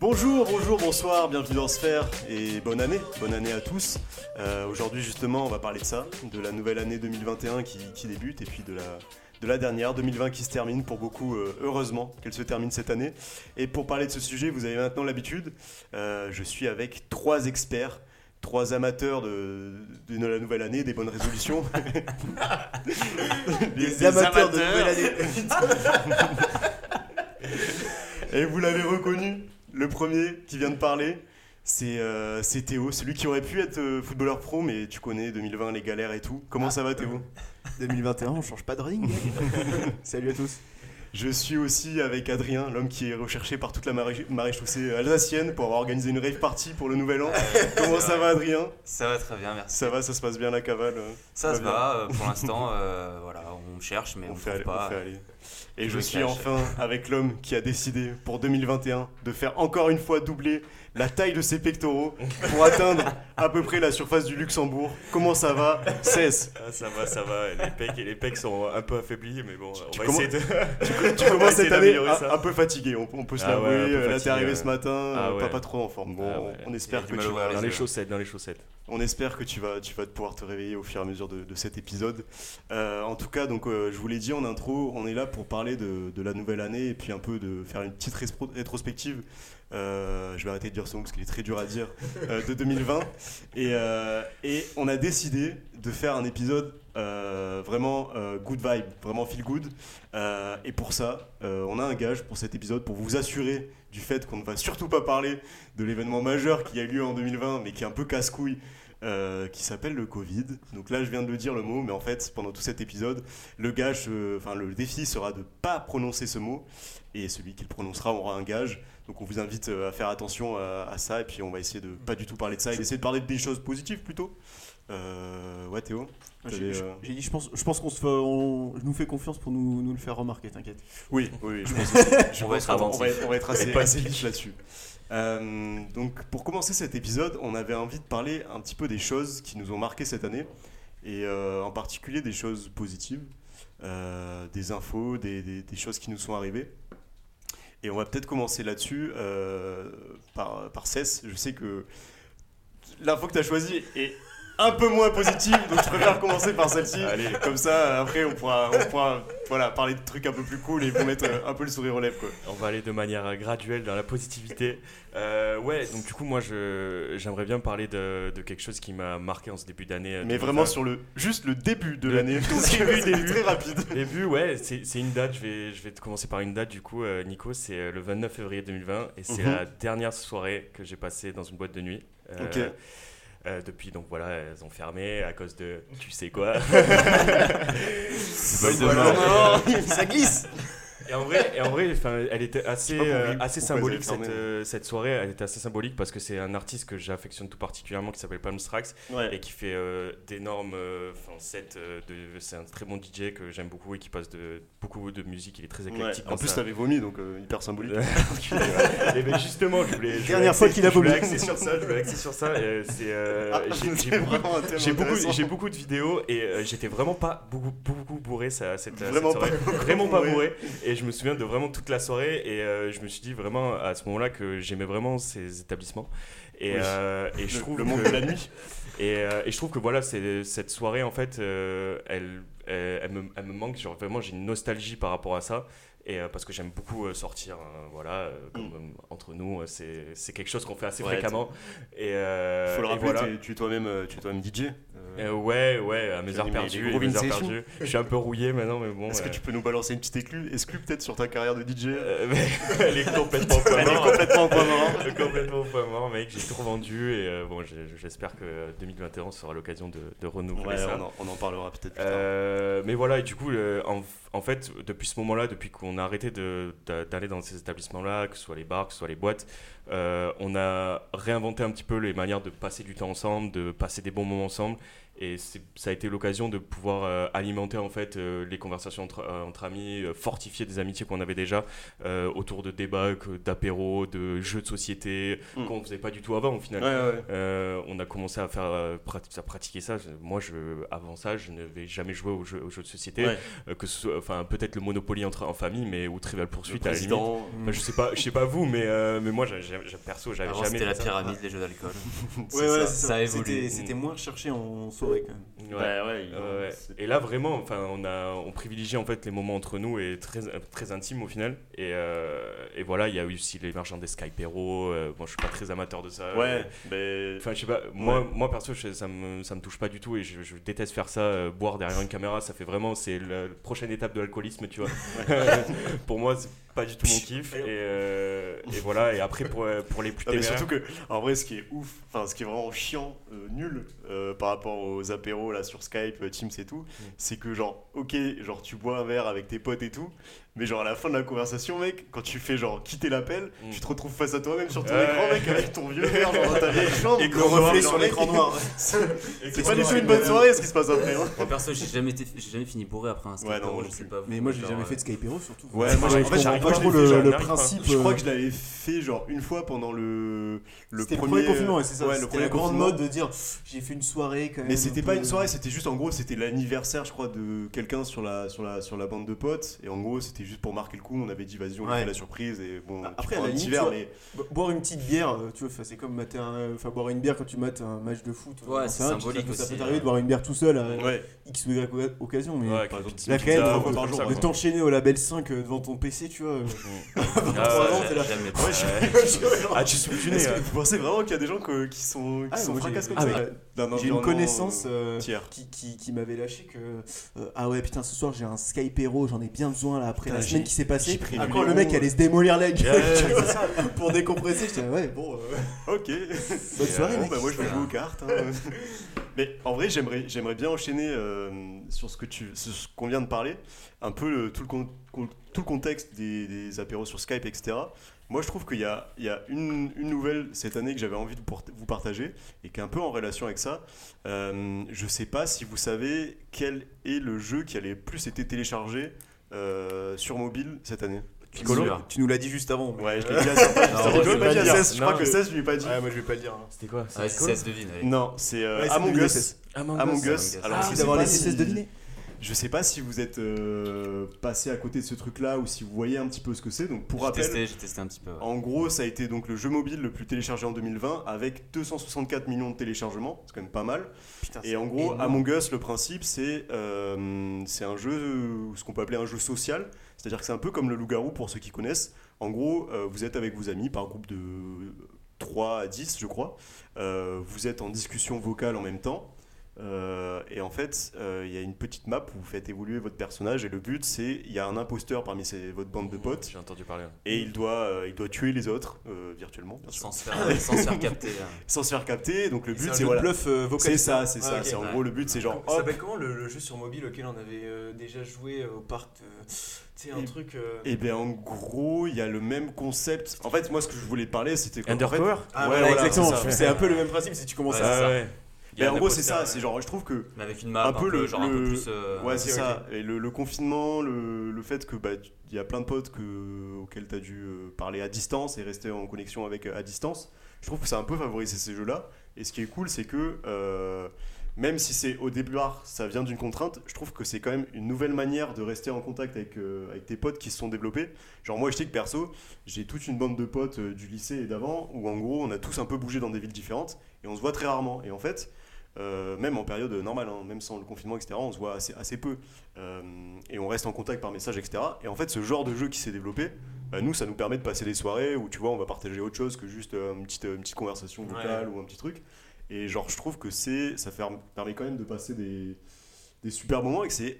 Bonjour, bonjour, bonsoir, bienvenue dans Sphère et bonne année, bonne année à tous. Euh, Aujourd'hui justement on va parler de ça, de la nouvelle année 2021 qui, qui débute et puis de la, de la dernière, 2020 qui se termine pour beaucoup, euh, heureusement qu'elle se termine cette année. Et pour parler de ce sujet, vous avez maintenant l'habitude, euh, je suis avec trois experts. Trois amateurs de, de la nouvelle année, des bonnes résolutions. Des amateurs de nouvelle année. Et vous l'avez reconnu, le premier qui vient de parler, c'est euh, c'est Théo, celui qui aurait pu être euh, footballeur pro, mais tu connais 2020, les galères et tout. Comment ça va Théo? 2021, on change pas de ring. Salut à tous. Je suis aussi avec Adrien, l'homme qui est recherché par toute la marée- maréchaussée alsacienne pour avoir organisé une rave party pour le nouvel an. Comment ça va Adrien? Ça va très bien, merci. Ça va, ça se passe bien la cavale? Euh, Ça va se bien. va, euh, pour l'instant, euh, voilà, on cherche, mais on, on, ne fait aller, pas. on fait aller. Et Je suis enfin avec l'homme qui a décidé pour 2021 de faire encore une fois doubler la taille de ses pectoraux pour atteindre à peu près la surface du Luxembourg. Comment ça va Cesse Ah, ça va, ça va. Les pecs, les pecs sont un peu affaiblis, mais bon, on tu va commen- essayer de. Tu commences cette année un, peu fatigué, on, on peut se Ah l'avouer. Là, t'es arrivé ouais. ce matin, Ah euh, pas, trop en forme. Bon, Ah on espère que tu vas, Dans les chaussettes, dans les chaussettes. on espère que tu vas, tu vas pouvoir te réveiller au fur et à mesure de, de cet épisode. Euh, en tout cas, donc, euh, je vous l'ai dit en intro, on est là pour parler de, de la nouvelle année et puis un peu de faire une petite rétro- rétrospective. Euh, je vais arrêter de dire ce parce qu'il est très dur à dire euh, de 2020 et, euh, et on a décidé de faire un épisode vraiment good vibe, vraiment feel good. Et pour ça, on a un gage pour cet épisode pour vous assurer du fait qu'on ne va surtout pas parler de l'événement majeur qui a eu lieu en 2020 mais qui est un peu casse-couille. Euh, qui s'appelle le Covid. Donc là, je viens de le dire le mot, mais en fait, pendant tout cet épisode, le gage, euh, enfin le défi sera de pas prononcer ce mot, et celui qui le prononcera aura un gage. Donc on vous invite euh, à faire attention à, à ça, et puis on va essayer de pas du tout parler de ça, et d'essayer de parler des choses positives plutôt. Euh, ouais Théo J'ai T'avais, j'ai- euh, dit, je pense, je pense qu'on se fait, on nous fait confiance pour nous, nous le faire remarquer, t'inquiète. Oui, oui, je pense. Je On va être qu'on on attentif. va être, on va être assez, pas assez vite là-dessus. Euh, donc, pour commencer cet épisode, on avait envie de parler un petit peu des choses qui nous ont marqué cette année, et euh, en particulier des choses positives, euh, des infos, des, choses qui nous sont arrivées. Et on va peut-être commencer là-dessus par, par Cess. Je sais que l'info que tu as choisie est un peu moins positive, donc je préfère commencer par celle-ci. Allez. Comme ça, après, on pourra, on pourra voilà, parler de trucs un peu plus cool et vous mettre euh, un peu le sourire aux lèvres. Quoi. On va aller de manière graduelle dans la positivité. Euh, ouais, donc du coup, moi, je, j'aimerais bien parler de, de quelque chose qui m'a marqué en ce début d'année. euh, Mais 2020. vraiment sur le, juste le début de Le l'année. tout début, début. très rapide. Début, ouais, c'est c'est une date. Je vais, je vais te commencer par une date du coup, euh, Nico. C'est euh, le 29 février 2020 et c'est Mhm. la dernière soirée que j'ai passée dans une boîte de nuit. Euh, Ok. Euh, depuis, donc voilà, elles ont fermé à cause de tu sais quoi. Ça glisse Et en vrai, et en vrai enfin, elle était assez, euh, assez symbolique cette, euh, cette soirée. Elle était assez symbolique parce que c'est un artiste que j'affectionne tout particulièrement qui s'appelle Palm Strax Ouais. et qui fait euh, d'énormes sets. de, c'est un très bon DJ que j'aime beaucoup et qui passe de beaucoup de musique. Il est très Ouais. éclectique. En plus, sa- t'avais vomi, donc hyper symbolique. et ben justement, je voulais. je Dernière fois qu'il a Je vomi. axer sur ça. Je voulais axer sur ça. Ah, j'ai- beaucoup de vidéos et j'étais vraiment pas beaucoup, beaucoup bourré ça, cette, cette Vraiment soirée. pas vraiment pas bourré. bourré. Et je me souviens de vraiment toute la soirée et euh, je me suis dit vraiment à ce moment-là que j'aimais vraiment ces établissements. Et, Oui. euh, et je trouve le monde que- de la nuit. et, euh, et je trouve que voilà, c'est, cette soirée, en fait, elle, elle, elle me, elle me manque. Genre, vraiment, j'ai une nostalgie par rapport à ça. Et parce que j'aime beaucoup sortir, hein, voilà, comme, Mm. entre nous, c'est, quelque chose qu'on fait assez Ouais, fréquemment. Et, Faut le rappeler, voilà. tu es toi-même tu es toi-même DJ. Euh, Euh, ouais, ouais, à mes heures perdues. Je suis un peu rouillé maintenant, mais bon. Est-ce que euh, tu peux nous balancer une petite exclue, peut-être sur ta carrière de DJ euh, elle est complètement au point Elle est mort. complètement au point mort. Complètement au point mort, mec. J'ai tout revendu et euh, bon, j'espère que 2021 sera l'occasion de, de renouveler ça. on en, parlera peut-être plus tard. Euh, mais voilà, et du coup, euh, en, en fait, depuis ce moment-là, depuis qu'on a arrêté d'aller dans ces établissements-là, que ce soit les bars, que ce soit les boîtes, euh, on a réinventé un petit peu les manières de passer du temps ensemble, de passer des bons moments ensemble. Et ça a été l'occasion de pouvoir euh, alimenter en fait euh, les conversations entre, euh, entre amis, euh, fortifier des amitiés qu'on avait déjà euh, autour de débats, d'apéros, de jeux de société Mm. qu'on faisait pas du tout avant au final. Ouais, ouais. Euh, on a commencé à faire à pratiquer ça. Moi, je, avant ça, je n'avais jamais joué aux jeux, aux jeux de société. Ouais. Euh, que ce soit, enfin, peut-être le Monopoly entre en famille, mais ou Trivial Pursuit à la limite. Enfin, je sais pas, je sais pas vous, mais euh, mais moi, j'ai- j'ai- j'ai- perso, j'avais jamais. c'était la ça. pyramide, les jeux d'alcool. c'est Ouais, ouais, ça. ça évolue. C'était- C'était moins recherché en soirée quand même. Ouais. Ouais, ouais, il- Euh, ouais. c'est- Et là vraiment, enfin, on a, on privilégie en fait les moments entre nous et très, très intimes au final. Et, euh, et voilà, il y a eu aussi l'émergence des Skypero. Euh, bon, je suis pas très amateur de ça. Ouais, mais. Enfin, je sais pas, moi, Ouais. moi perso, je- ça me, ça me touche pas du tout et je, je déteste faire ça, euh, boire derrière une caméra, ça fait vraiment, c'est la prochaine étape de l'alcoolisme, tu vois. pour moi, c'est pas du tout mon kiff. Et, euh, et voilà, et après, pour, euh, pour les plus Non, mais téméraires. surtout que, en vrai, ce qui est ouf, enfin, ce qui est vraiment chiant, euh, nul euh, par rapport aux apéros là sur Skype, euh, Teams et tout, c'est que, genre, ok, genre, tu bois un verre avec tes potes et tout, mais genre, à la fin de la conversation, mec, quand tu fais genre quitter l'appel, Mm. tu te retrouves face à toi-même sur ton Ouais. écran, mec, avec ton vieux verre dans ta vieille chambre. Et Le gros reflet sur l'écran noir. C'est pas du tout une bonne soirée ce qui se passe après. hein. Moi perso, j'ai jamais, été- j'ai jamais fini bourré après un skate. Ouais, non, moi je non sais pas. Mais moi j'ai genre, jamais euh, fait de Skypero surtout. Ouais, moi, en fait, j'arrive pas trop le, principe. Je crois que je l'avais fait genre une fois pendant le, premier, le premier confinement, c'est ça. le c'était premier la grande mode de dire j'ai fait une soirée quand même. Mais c'était peu- pas une soirée, c'était juste en gros, c'était l'anniversaire, je crois, de quelqu'un sur la, sur, la, sur la bande de potes. Et en gros, c'était juste pour marquer le coup. On avait dit, vas-y, on Ouais. fait la surprise. Et bon, Ah, tu après, un la petit verre, tu mais Bo- Boire une petite bière, euh, tu vois, c'est comme mater un- enfin, boire une bière quand tu mates un match de foot. euh, Ouais, c'est symbolique ça, peut- Ça peut t'arriver euh. de boire une bière tout seul à ouais. X ou Y occasion, mais Ouais, par exemple, quand ou par jour, de t'enchaîner au label 5 euh, devant ton PC, tu vois. euh, Ah, tu vous pensez vraiment qu'il y a des gens qui sont, qui Ah, sont fracassés ah, J'ai une connaissance euh, euh, qui, qui, qui m'avait lâché que euh, ah ouais putain ce soir j'ai un Skypero j'en ai bien besoin là après Putain, la semaine qui s'est passée à quand le mec allait se démolir la gueule pour décompresser j'étais ouais bon euh, Ok. bonne soirée Bon, bah, moi je vais jouer aux cartes. hein. Mais en vrai, j'aimerais, j'aimerais bien enchaîner sur ce que tu, sur ce qu'on vient de parler, un peu le- tout, le con- con- tout le contexte des, des apéros sur Skype, etc. Moi, je trouve qu'il y a, il y a une, une nouvelle cette année que j'avais envie de vous partager et qui est un peu en relation avec ça. Euh, je sais pas si vous savez quel est le jeu qui a le plus été téléchargé euh, sur mobile cette année. Piccolo. Tu- tu nous l'as dit juste avant Ouais, je l'ai dit à certains. Non, je moi, je l'ai vais pas pas dit à dire. 16, je crois que 16, je lui ai pas dit. ouais moi je vais pas le dire. C'était quoi Ah c'est 16 devine. Non, c'est euh, Ouais, c'est Among deviner, Us. c'est- Among Among Us. Us. Among Us. Alors, ah sais d'avoir si- 16 devinés Je sais pas si vous êtes euh, passé à côté de ce truc-là ou si vous voyez un petit peu ce que c'est. Donc pour J'ai rappel, testé, un petit peu. ouais. en gros, ça a été donc le jeu mobile le plus téléchargé en 2020 avec 264 millions de téléchargements. C'est quand même pas mal. putain Et en gros, Among Us, le principe, c'est euh, c'est un jeu, ce qu'on peut appeler un jeu social. C'est-à-dire que c'est un peu comme le loup-garou pour ceux qui connaissent. En gros, euh, vous êtes avec vos amis par groupe de 3 à 10, je crois. Vous êtes en discussion vocale en même temps. Euh, et en fait, euh, il y a une petite map où vous faites évoluer votre personnage. Et le but, c'est il y a un imposteur parmi ces- votre bande de potes. J'ai entendu parler. Et il doit, euh, il doit tuer les autres, euh, virtuellement, bien sûr, Sans se faire, sans se faire capter. hein. sans se faire capter. Donc le c'est but, c'est voilà. bluff euh, vocal C'est ça, c'est Ah, ça. c'est en ouais. gros le but, c'est genre ça s'appelle comment le, le jeu sur mobile auquel on avait euh, déjà joué euh, au parc sais un Et- truc euh, Et bien en gros, il y a le même concept. En fait, moi ce que je voulais parler, c'était Undercover? Ah, Ouais, voilà, voilà, exactement. c'est. C'est un peu le même principe si tu commences Ouais, à. c'est ça. ouais. A en gros, c'est ça. C'est genre, je trouve que Mais avec une map Un un peu le- genre un peu plus. euh, ouais, c'est ça. Et le, le confinement, le, le fait que bah, il y a plein de potes que, auxquels tu as dû euh, parler à distance et rester en connexion avec euh, à distance. Je trouve que ça a un peu favorisé ces jeux-là. Et ce qui est cool, c'est que euh, même si c'est au départ, ça vient d'une contrainte, je trouve que c'est quand même une nouvelle manière de rester en contact avec, euh, avec tes potes qui se sont développés. Genre moi, je sais que perso, j'ai toute une bande de potes euh, du lycée et d'avant où en gros, on a tous un peu bougé dans des villes différentes et on se voit très rarement. Et en fait, euh, même en période normale, hein, même sans le confinement, etc., on se voit assez, assez peu. Euh, et on reste en contact par message, etc. Et en fait, ce genre de jeu qui s'est développé, bah, nous, ça nous permet de passer des soirées où, tu vois, on va partager autre chose que juste euh, une, petite, une petite conversation vocale ou un petit truc. Et genre, je trouve que c'est, ça permet quand même de passer des, des super moments et que c'est,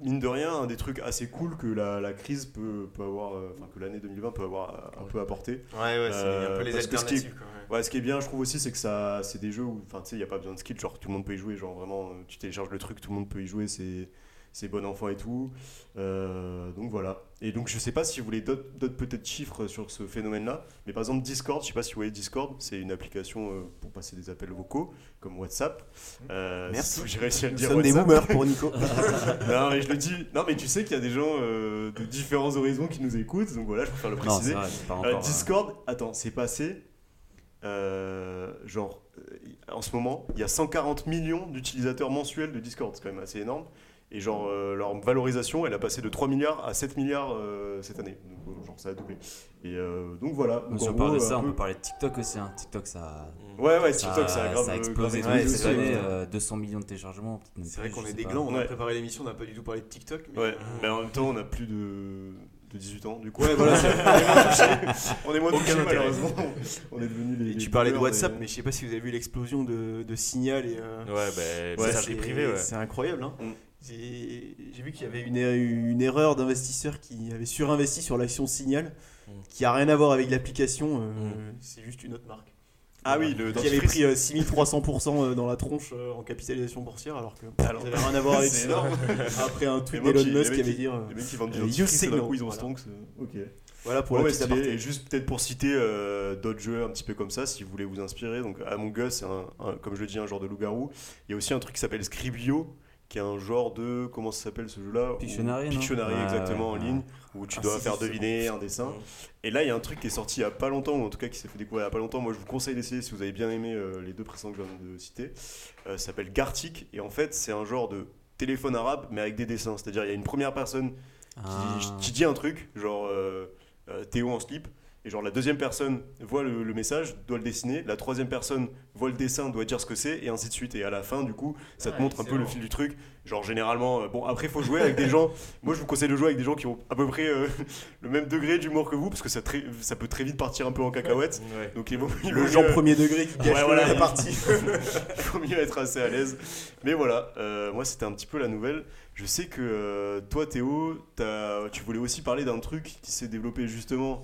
mine de rien, un des trucs assez cool que la, la crise peut, peut avoir, euh, enfin, que l'année 2020 peut avoir euh, un peu apporté. Ouais, ouais, c'est Euh, un peu les parce que ce qui est- alternatives. quoi, ouais. Ouais, ce qui est bien, je trouve aussi, c'est que ça, c'est des jeux où, enfin, tu sais, il n'y a pas besoin de skill, genre tout le monde peut y jouer, genre vraiment, euh, tu télécharges le truc, tout le monde peut y jouer, c'est, c'est bon enfant et tout. Euh, donc voilà. Et donc je sais pas si vous voulez d'autres d'autres peut-être chiffres sur ce phénomène-là, mais par exemple Discord, je sais pas si vous voyez Discord, c'est une application euh, pour passer des appels vocaux comme WhatsApp. Euh, Merci. J'ai réussi à le Nous dire. des boomers pour Nico. non mais je le dis. Non mais tu sais qu'il y a des gens de différents horizons qui nous écoutent, donc voilà, je préfère le Non, préciser. c'est vrai, c'est pas encore. Discord, attends, c'est passé. genre, en ce moment, il y a 140 millions d'utilisateurs mensuels de Discord, c'est quand même assez énorme. Et genre, euh, leur valorisation, elle a passé de 3 milliards à 7 milliards euh, cette année. Donc, euh, genre, ça a doublé. Et euh, donc voilà. Donc, Si on parle de ça, on peu- peut parler de TikTok aussi. hein. TikTok, ça, Ouais, ouais, ça, TikTok, ça a grave ça a explosé grave Ouais, cette année. vrai. euh, 200 millions de téléchargements. C'est vrai qu'on est des glands, on a Ouais. préparé l'émission, on n'a pas du tout parlé de TikTok. mais- Ouais, mais en même temps, on a plus de, de 18 ans, du coup. Ouais, voilà, on est moins touchés. Malheureusement. On est devenus les. Et les tu parlais de WhatsApp, mais- mais je sais pas si vous avez vu l'explosion de, de Signal et. euh, Ouais, bah, Ouais, c'est- privée, ouais. C'est incroyable. Hein. J'ai vu qu'il y avait une, une erreur d'investisseur qui avait surinvesti sur l'action Signal, Mm. qui a rien à voir avec l'application. euh, Mm. C'est juste une autre marque. Ah oui, le qui avait pris euh, 6300% euh, dans la tronche euh, en capitalisation boursière, alors que Alors, ça n'avait rien à voir avec ça. énorme. Après un tweet d'Elon qui- Musk qui avait dit euh, Les mecs qui vendent Euh, coup, ils ont voilà. stonks. Ok. voilà pour Ouais, la ouais, aparté. Et juste peut-être pour citer euh, d'autres jeux un petit peu comme ça, si vous voulez vous inspirer. Donc Among Us, c'est un, un- comme je le dis, un genre de loup-garou. Il y a aussi un truc qui s'appelle Scribio, qui est un genre de comment ça s'appelle ce jeu-là Où- Pictionary, non Pictionary, exactement ouais, en ouais. ligne, où tu Ah, dois si, faire si, deviner un dessin. Et là, il y a un truc qui est sorti il y a pas longtemps, ou en tout cas qui s'est fait découvrir il y a pas longtemps. Moi, je vous conseille d'essayer si vous avez bien aimé euh, les deux précédents que je viens de citer. Euh, ça s'appelle Gartic, et en fait, c'est un genre de téléphone arabe, mais avec des dessins. C'est-à-dire, il y a une première personne qui, Ah. qui dit un truc, genre euh, euh, Théo en slip, et genre la deuxième personne voit le, le message, doit le dessiner, la troisième personne voit le dessin, doit dire ce que c'est, et ainsi de suite. Et à la fin, du coup, ça te Ah, montre un peu le fil du truc. Genre généralement, euh, bon après, il faut jouer avec des gens. Moi, je vous conseille de jouer avec des gens qui ont à peu près euh, le même degré d'humour que vous, parce que ça, très- ça peut très vite partir un peu en cacahuète. Ouais. Donc il vaut, il Le vaut genre mieux- premier degré qui gâche Ouais, voilà, la il- partie. il faut mieux être assez à l'aise. Mais voilà, euh, moi c'était un petit peu la nouvelle. Je sais que euh, toi Théo, tu voulais aussi parler d'un truc qui s'est développé justement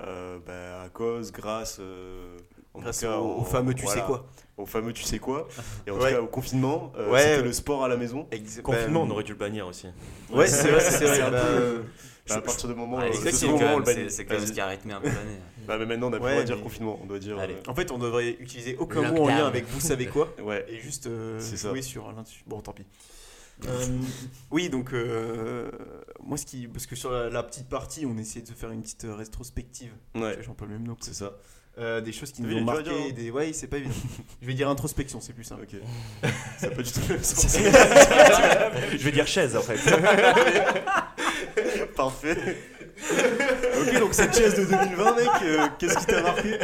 euh, bah, à cause, grâce, euh, en Grâce tout cas, au, fameux tu voilà, sais quoi. Au fameux tu sais quoi. Et en Ouais. tout cas au confinement, euh, Ouais. c'était le sport à la maison. Confinement, on aurait dû le bannir aussi. Ouais, c'est vrai, c'est vrai. un bah, peu- je- Bah, à partir du moment, Ouais, euh, c'est quand le même- bannit. c'est- c'est quand même ce qui a rythmé un peu l'année. Bah, mais maintenant on a plus Ouais, de dire mais- confinement, on doit dire. Allez. euh, En fait, on devrait utiliser aucun mot en lien avec vous savez quoi ouais. et juste euh, C'est ça. jouer sur l'un dessus. Bon, tant pis. Euh, oui, donc euh, moi, ce qui, parce que sur la, la petite partie, on essayait de se faire une petite euh, rétrospective. Ouais, J'ai un peu le même nom. c'est ça. Euh, des choses qui C'est nous ont à dire, marqué. hein. Des... Ouais, c'est pas évident. Je vais dire introspection, c'est plus simple. Ok. ça peut du tout le même sens. Je vais dire chaise en fait. Parfait. ok, donc cette chaise de 2020, mec, euh, qu'est-ce qui t'a marqué?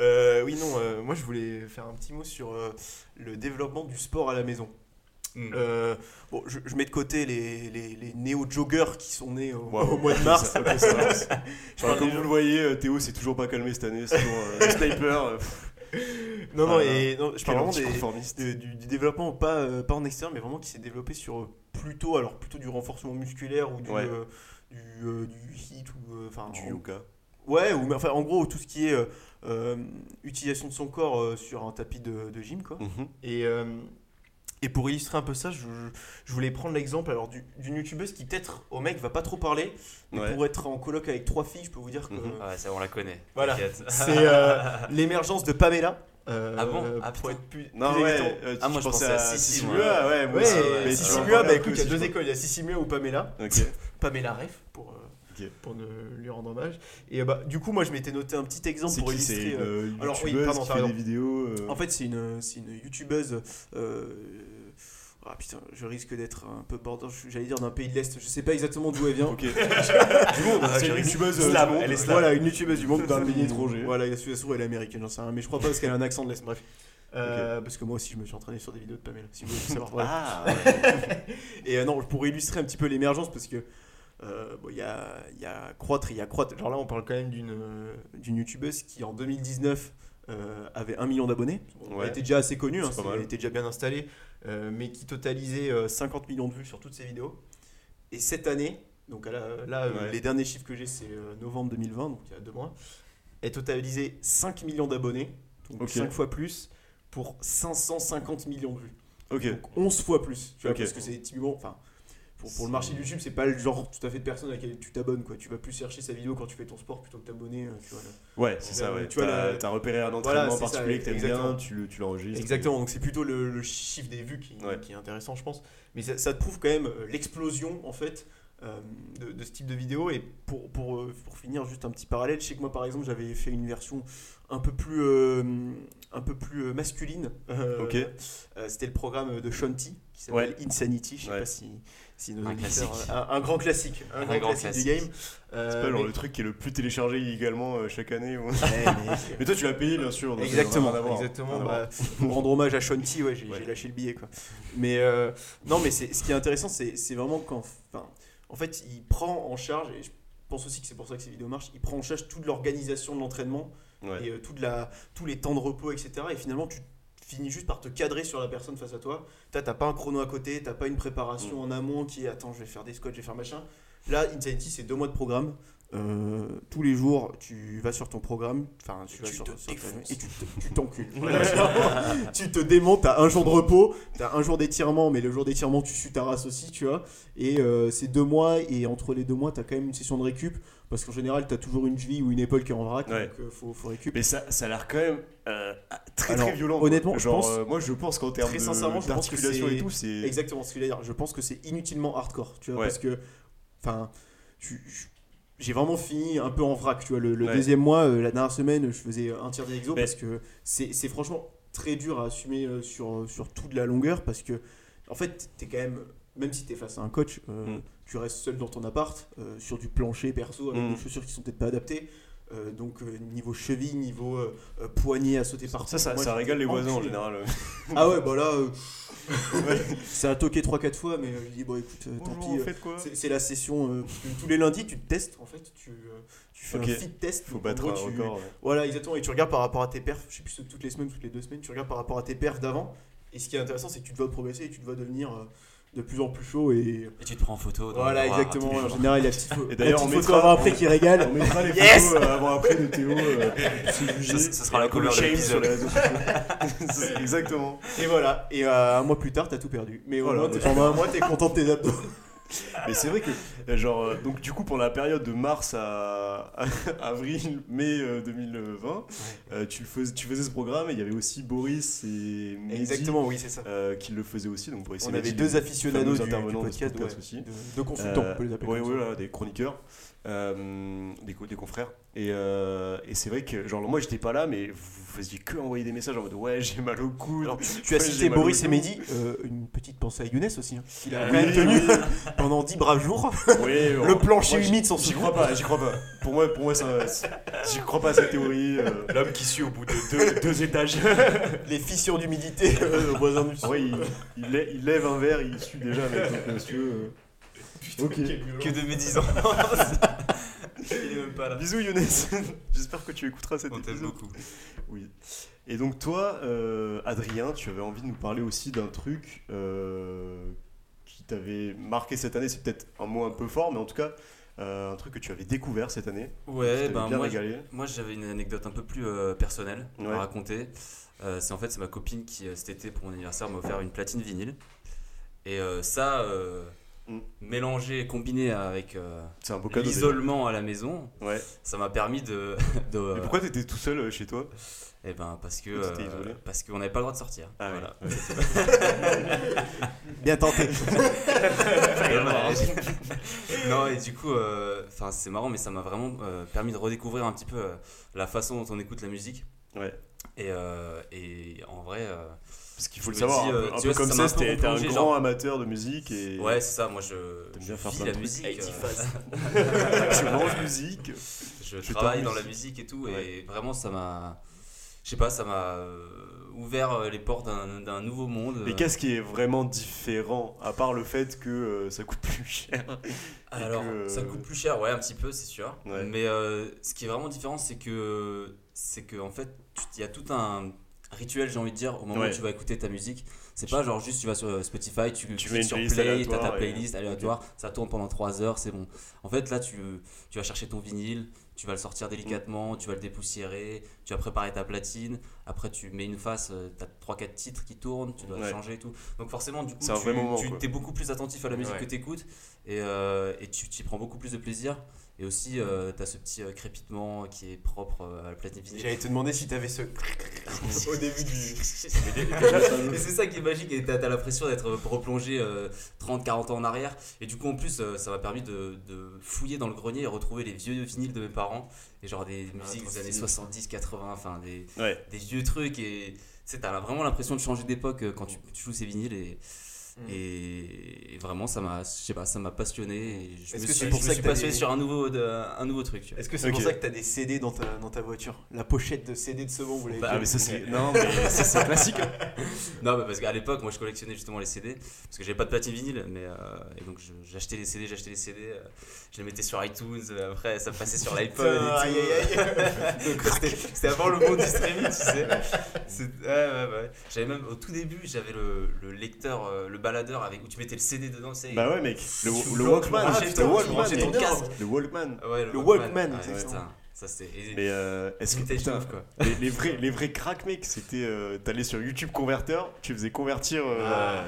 Euh, oui, non, euh, moi je voulais faire un petit mot sur euh, le développement du sport à la maison. Euh, bon, je, je mets de côté les, les, les néo-joggers qui sont nés au, mois de mars. Ça. Je Enfin, comme vous le voyez, euh, Théo s'est toujours pas calmé cette année. C'est toujours euh, sniper. euh, Non, non, Ah, et non, je parle vraiment des, de- du, du développement, pas, euh, pas en externe, mais vraiment qui s'est développé sur plutôt, alors plutôt du renforcement musculaire ou du, Ouais. du, du hit ou enfin Du yoga. Ouais, ou mais enfin en gros tout ce qui est euh, utilisation de son corps euh, sur un tapis de, de gym quoi. Mhm. Et, euh, et pour illustrer un peu ça, je, je voulais prendre l'exemple alors du- d'une youtubeuse qui peut-être au mec va pas trop parler, mais Ouais. pour être en coloc avec trois filles, je peux vous dire que Mhm. Ah ouais, ça, on la connaît. Voilà. c'est euh, l'émergence de Pamela. euh, Ah bon Ah, pour putain. être plus, Non, plus ouais. euh, Ah, moi, je pensais pensais à à Sissi, Sissi moi. Mua, ouais, Ouais, ouais, Mais ça tu Sissi vas en Mua, parler bah écoute, il y a deux écoles, il y a Sissi Mua ou Pamela. veux. Ok. Pamela Ref pour, euh, Ok. pour ne lui rendre hommage. Et bah, du coup, moi je m'étais noté un petit exemple C'est pour qui C'est illustrer. une euh, alors, oui, youtubeuse pardon, qui fait des vidéos. euh, En fait, c'est une, c'est une youtubeuse. euh, ah putain, je risque d'être un peu border. J'allais dire d'un pays de l'Est. Je sais pas exactement d'où elle vient. Ok. du monde, Ah, c'est une une youtubeuse euh, du monde. elle est slave. Voilà, une youtubeuse du monde D'un pays étranger. Voilà, la Suisse elle est américaine, j'en sais rien. Mais je crois pas parce qu'elle a un accent de l'Est. Bref. Euh, Parce que moi aussi, je me suis entraîné sur des vidéos de Pamela. Si vous voulez savoir. Voilà. Ah, Et euh, non, pour illustrer un petit peu l'émergence, parce que euh, bon, il y, a, il y a croître, il y a croître. Genre là, on parle quand même d'une euh, d'une youtubeuse qui en 2019 euh, avait 1 million d'abonnés. Ouais. Elle était déjà assez connue, hein, C'est pas c'est- mal. elle était déjà bien installée, mais qui totalisait euh, 50 millions de vues sur toutes ses vidéos. Et cette année, donc là, euh, Ouais. les derniers chiffres que j'ai, c'est euh, novembre 2020, donc il y a deux mois, elle totalisait 5 millions d'abonnés, donc Ok. 5 fois plus, pour 550 millions de vues. Donc 11 fois plus. Tu vois, Ok. parce que c'est typiquement. Enfin, pour, pour le marché de YouTube, c'est pas le genre tout à fait de personne à laquelle tu t'abonnes. quoi. Tu vas plus chercher sa vidéo quand tu fais ton sport plutôt que t'abonner. euh, tu vois, là. Ouais, c'est ça, Euh, ouais. tu la- t'as repéré un Voilà, entraînement ça, particulier que t'aimes bien, tu le- tu l'enregistres. Exactement, donc c'est plutôt le, le chiffre des vues qui, Ouais. qui est intéressant, je pense. Mais ça, ça te prouve quand même euh, l'explosion, en fait, euh, de, de ce type de vidéo. Et pour, pour, pour finir, juste un petit parallèle, je sais que moi, par exemple, j'avais fait une version un peu plus, euh, un peu plus masculine. Euh, Ok. C'était le programme de Shanti, qui s'appelle Insanity. Je sais Ouais. pas si, si nos Un auditeurs- classique. Un, un grand classique. Un, Un grand, grand classique, du classique. game. Euh, C'est pas genre mais- le truc qui est le plus téléchargé illégalement euh, chaque année. Ouais, mais- Mais toi, tu l'as payé, bien sûr. donc Exactement, n'a rien à voir. exactement. Voir. Bah, pour rendre hommage à Shanti, ouais, j'ai Ouais. lâché le billet quoi. Mais euh, non, mais c'est ce qui est intéressant, c'est c'est vraiment quand, enfin, en fait, il prend en charge et je pense aussi que c'est pour ça que ces vidéos marchent. Il prend en charge toute l'organisation de l'entraînement Ouais. et euh, toute la, tous les temps de repos, etc. Et finalement, tu finis juste par te cadrer sur la personne face à toi. T'as pas un chrono à côté, t'as pas une préparation Mm. en amont qui est attends, je vais faire des squats, je vais faire machin. Là, Insanity, c'est deux mois de programme. Euh, tous les jours, tu vas sur ton programme, enfin, tu vas tu sur, te sur ta- et tu te- tu t'encules. Genre, tu te démontes, t'as un jour de repos, t'as un jour d'étirement, mais le jour d'étirement, tu sues ta race aussi, tu vois. Et euh, c'est deux mois, et entre les deux mois, t'as quand même une session de récup, parce qu'en général, t'as toujours une cheville ou une épaule qui est en vrac, Ouais. donc euh, faut, faut récup. Mais ça, ça a l'air quand même très Alors, très violent. honnêtement, quoi. je genre, pense- moi je pense qu'en termes d'articulation et tout, c'est. Exactement ce que je dire. Je pense que c'est inutilement hardcore, tu vois, Ouais. parce que, enfin, je- j'ai vraiment fini un peu en vrac, tu vois. Le, le Ouais. deuxième mois, euh, la dernière semaine, je faisais un tiers des exos parce que c'est franchement très dur à assumer euh, sur, sur toute la longueur parce que, en fait, t'es quand même, même si t'es face à un coach, euh, Mm. tu restes seul dans ton appart, euh, sur du plancher perso, avec Mm. des chaussures qui sont peut-être pas adaptées. Euh, donc euh, niveau cheville, niveau euh, euh, poignet à sauter partout. Ça, ça, Moi, ça j'étais régale les voisins en général. Ah ouais, bah là, euh, ça a toqué 3-4 fois, mais euh, je dis, bon écoute, euh, tant pis. c'est la session, euh, tous les lundis, tu te testes en fait, tu, euh, tu fais un fit test. Faut battre gros, un tu- record. ouais. Voilà, exactement, et tu regardes par rapport à tes perfs, je sais plus toutes les semaines, toutes les deux semaines, tu regardes par rapport à tes perfs d'avant, et ce qui est intéressant, c'est que tu te vas progresser et tu te vas devenir euh, de plus en plus chaud, et Et tu te prends en photo. dans voilà, exactement, en général, il y a petite, pho- Et d'ailleurs, on photo mettra- avant-après qui régale. On mettra les Yes photos euh, avant-après de Théo. euh. Ça- sera la le de l'épisode. Exactement. Et voilà, et euh, un mois plus tard, t'as tout perdu. Mais au Voilà, pendant un mois, t'es content de tes abdos. Mais c'est vrai que, genre, euh, donc du coup, pendant la période de mars à, à avril, mai euh, 2020, euh, tu, fais- tu faisais ce programme et il y avait aussi Boris et Mehdi, Exactement, oui, c'est ça. euh, qui le faisaient aussi. Donc Boris On avait deux aficionados du, du intervenants de podcast, ouais, aussi. de- deux consultants, Euh, on peut les appeler ouais, ça. voilà, des chroniqueurs, euh, des, co- des confrères. Et, euh, et c'est vrai que, genre, moi j'étais pas là, mais vous faisiez que envoyer des messages en mode ouais, j'ai mal au. Alors, tu as Ouais, cité Boris et. Mehdi, euh, une petite pensée à Younes aussi. hein. Il a quand même oui, tenu oui. pendant 10 braves jours. Oui, Le bon, plancher moi, humide sans J'y crois pas, j'y crois pas. Pour moi, pour moi ça, j'y crois pas à cette théorie. euh. L'homme qui suit au bout de deux, deux étages. Les fissures d'humidité euh, au voisin du vrai, il, il lè- il lève un verre, il suit déjà. Donc, euh, euh. Ok. Que de médisants. Il est même pas là. Bisous Younes. J'espère que tu écouteras cet On t'aime beaucoup. Oui. Et donc toi, euh, Adrien, tu avais envie de nous parler aussi d'un truc euh, qui t'avait marqué cette année. C'est peut-être un mot un peu fort, mais en tout cas, euh, un truc que tu avais découvert cette année. Ouais, ben bien moi, moi j'avais une anecdote un peu plus euh, personnelle Ouais. à raconter. Euh, c'est en fait c'est ma copine qui cet été pour mon anniversaire m'a offert une platine vinyle. Et ça, Mm. mélangé et combiné avec l'isolement à la maison, Ouais. ça m'a permis de. de Mais pourquoi t'étais tout seul chez toi? Eh ben parce que euh, parce qu'on n'avait pas le droit de sortir. Ah ouais. voilà. Bien tenté. Non et du coup, euh, enfin c'est marrant, mais ça m'a vraiment euh, permis de redécouvrir un petit peu euh, la façon dont on écoute la musique. Ouais. Et, euh, et en vrai, euh, Parce qu'il faut Je le savoir, dis, un peu, un tu peu vois, comme ça ça, un grand genre- amateur de musique et ouais c'est ça. Moi je, T'aimes je bien faire vis plein la de trucs. musique. Euh, tu manges musique. je Je travaille dans la musique. musique et tout, Ouais. et vraiment ça m'a, je sais pas, ça m'a euh, ouvert euh, les portes d'un nouveau monde. Et qu'est-ce qui est vraiment différent, à part le fait que euh, ça coûte plus cher Alors, que, ça coûte plus cher, ouais, un petit peu, c'est sûr. Ouais. Mais euh, ce qui est vraiment différent, c'est que, c'est que en fait, il y a tout un rituel, j'ai envie de dire, au moment Ouais. où tu vas écouter ta musique. C'est pas genre juste tu vas sur euh, Spotify, tu, Tu cliques sur play, t'as ta playlist aléatoire, ça tourne pendant 3 heures, c'est bon. En fait, là, tu, tu vas chercher ton vinyle, tu vas le sortir délicatement, tu vas le dépoussiérer, tu vas préparer ta platine, après tu mets une face, euh, t'as 3-4 titres qui tournent, tu dois Ouais. changer et tout. Donc forcément, du coup, tu, moment, es beaucoup plus attentif à la musique Ouais. que tu écoutes et, euh, et tu y prends beaucoup plus de plaisir. Et aussi, euh, tu as ce petit euh, crépitement qui est propre euh, à la platine vinyle. J'allais te demander si t'avais ce. au début du. Et c'est ça qui est magique, et t'as t'as l'impression d'être replongé 30-40 ans en arrière. Et du coup, en plus, euh, ça m'a permis de, de fouiller dans le grenier et retrouver les vieux vinyles de mes parents. Et genre des musiques trop des années stylé. 70, 80, enfin des, Ouais. des vieux trucs. Et tu sais, t'as vraiment l'impression de changer d'époque euh, quand tu, tu joues ces vinyles. Et, Mm. et, et vraiment, ça m'a, je sais pas, ça m'a passionné. Et je Est-ce me que suis, c'est pour ça suis que passionné des- sur un nouveau, de- un nouveau truc. tu. Est-ce que c'est Ok. pour ça que t'as des CD dans ta, dans ta voiture? La pochette de CD de Saumon, vous l'avez Bah, Ah, mais ça, c'est. Non, mais ça, c'est classique. Non, mais parce qu'à l'époque, moi je collectionnais justement les CD, parce que j'avais pas de platine vinyle, mais euh, et donc j'achetais les CD, j'achetais les CD, euh, je les mettais sur iTunes, euh, après ça passait sur l'iPod et tout. Putain, aïe, aïe, aïe. Donc, C'était avant le monde du streaming, tu sais. Ouais, ouais, ouais. J'avais même au tout début, j'avais le, le lecteur, euh, le baladeur avec où tu mettais le CD dedans, tu sais. Bah ouais, mec. Le, le Walkman. le Walkman. brancher ton mais- casque. Le Walkman. Ouais, Le Walkman, ouais, c'est ça. putain, ça c'était. et- Mais euh, est-ce que putain, quoi. les, les vrais les vrais cracks mec c'était euh, t'allais sur YouTube converteur tu faisais convertir euh, Ah,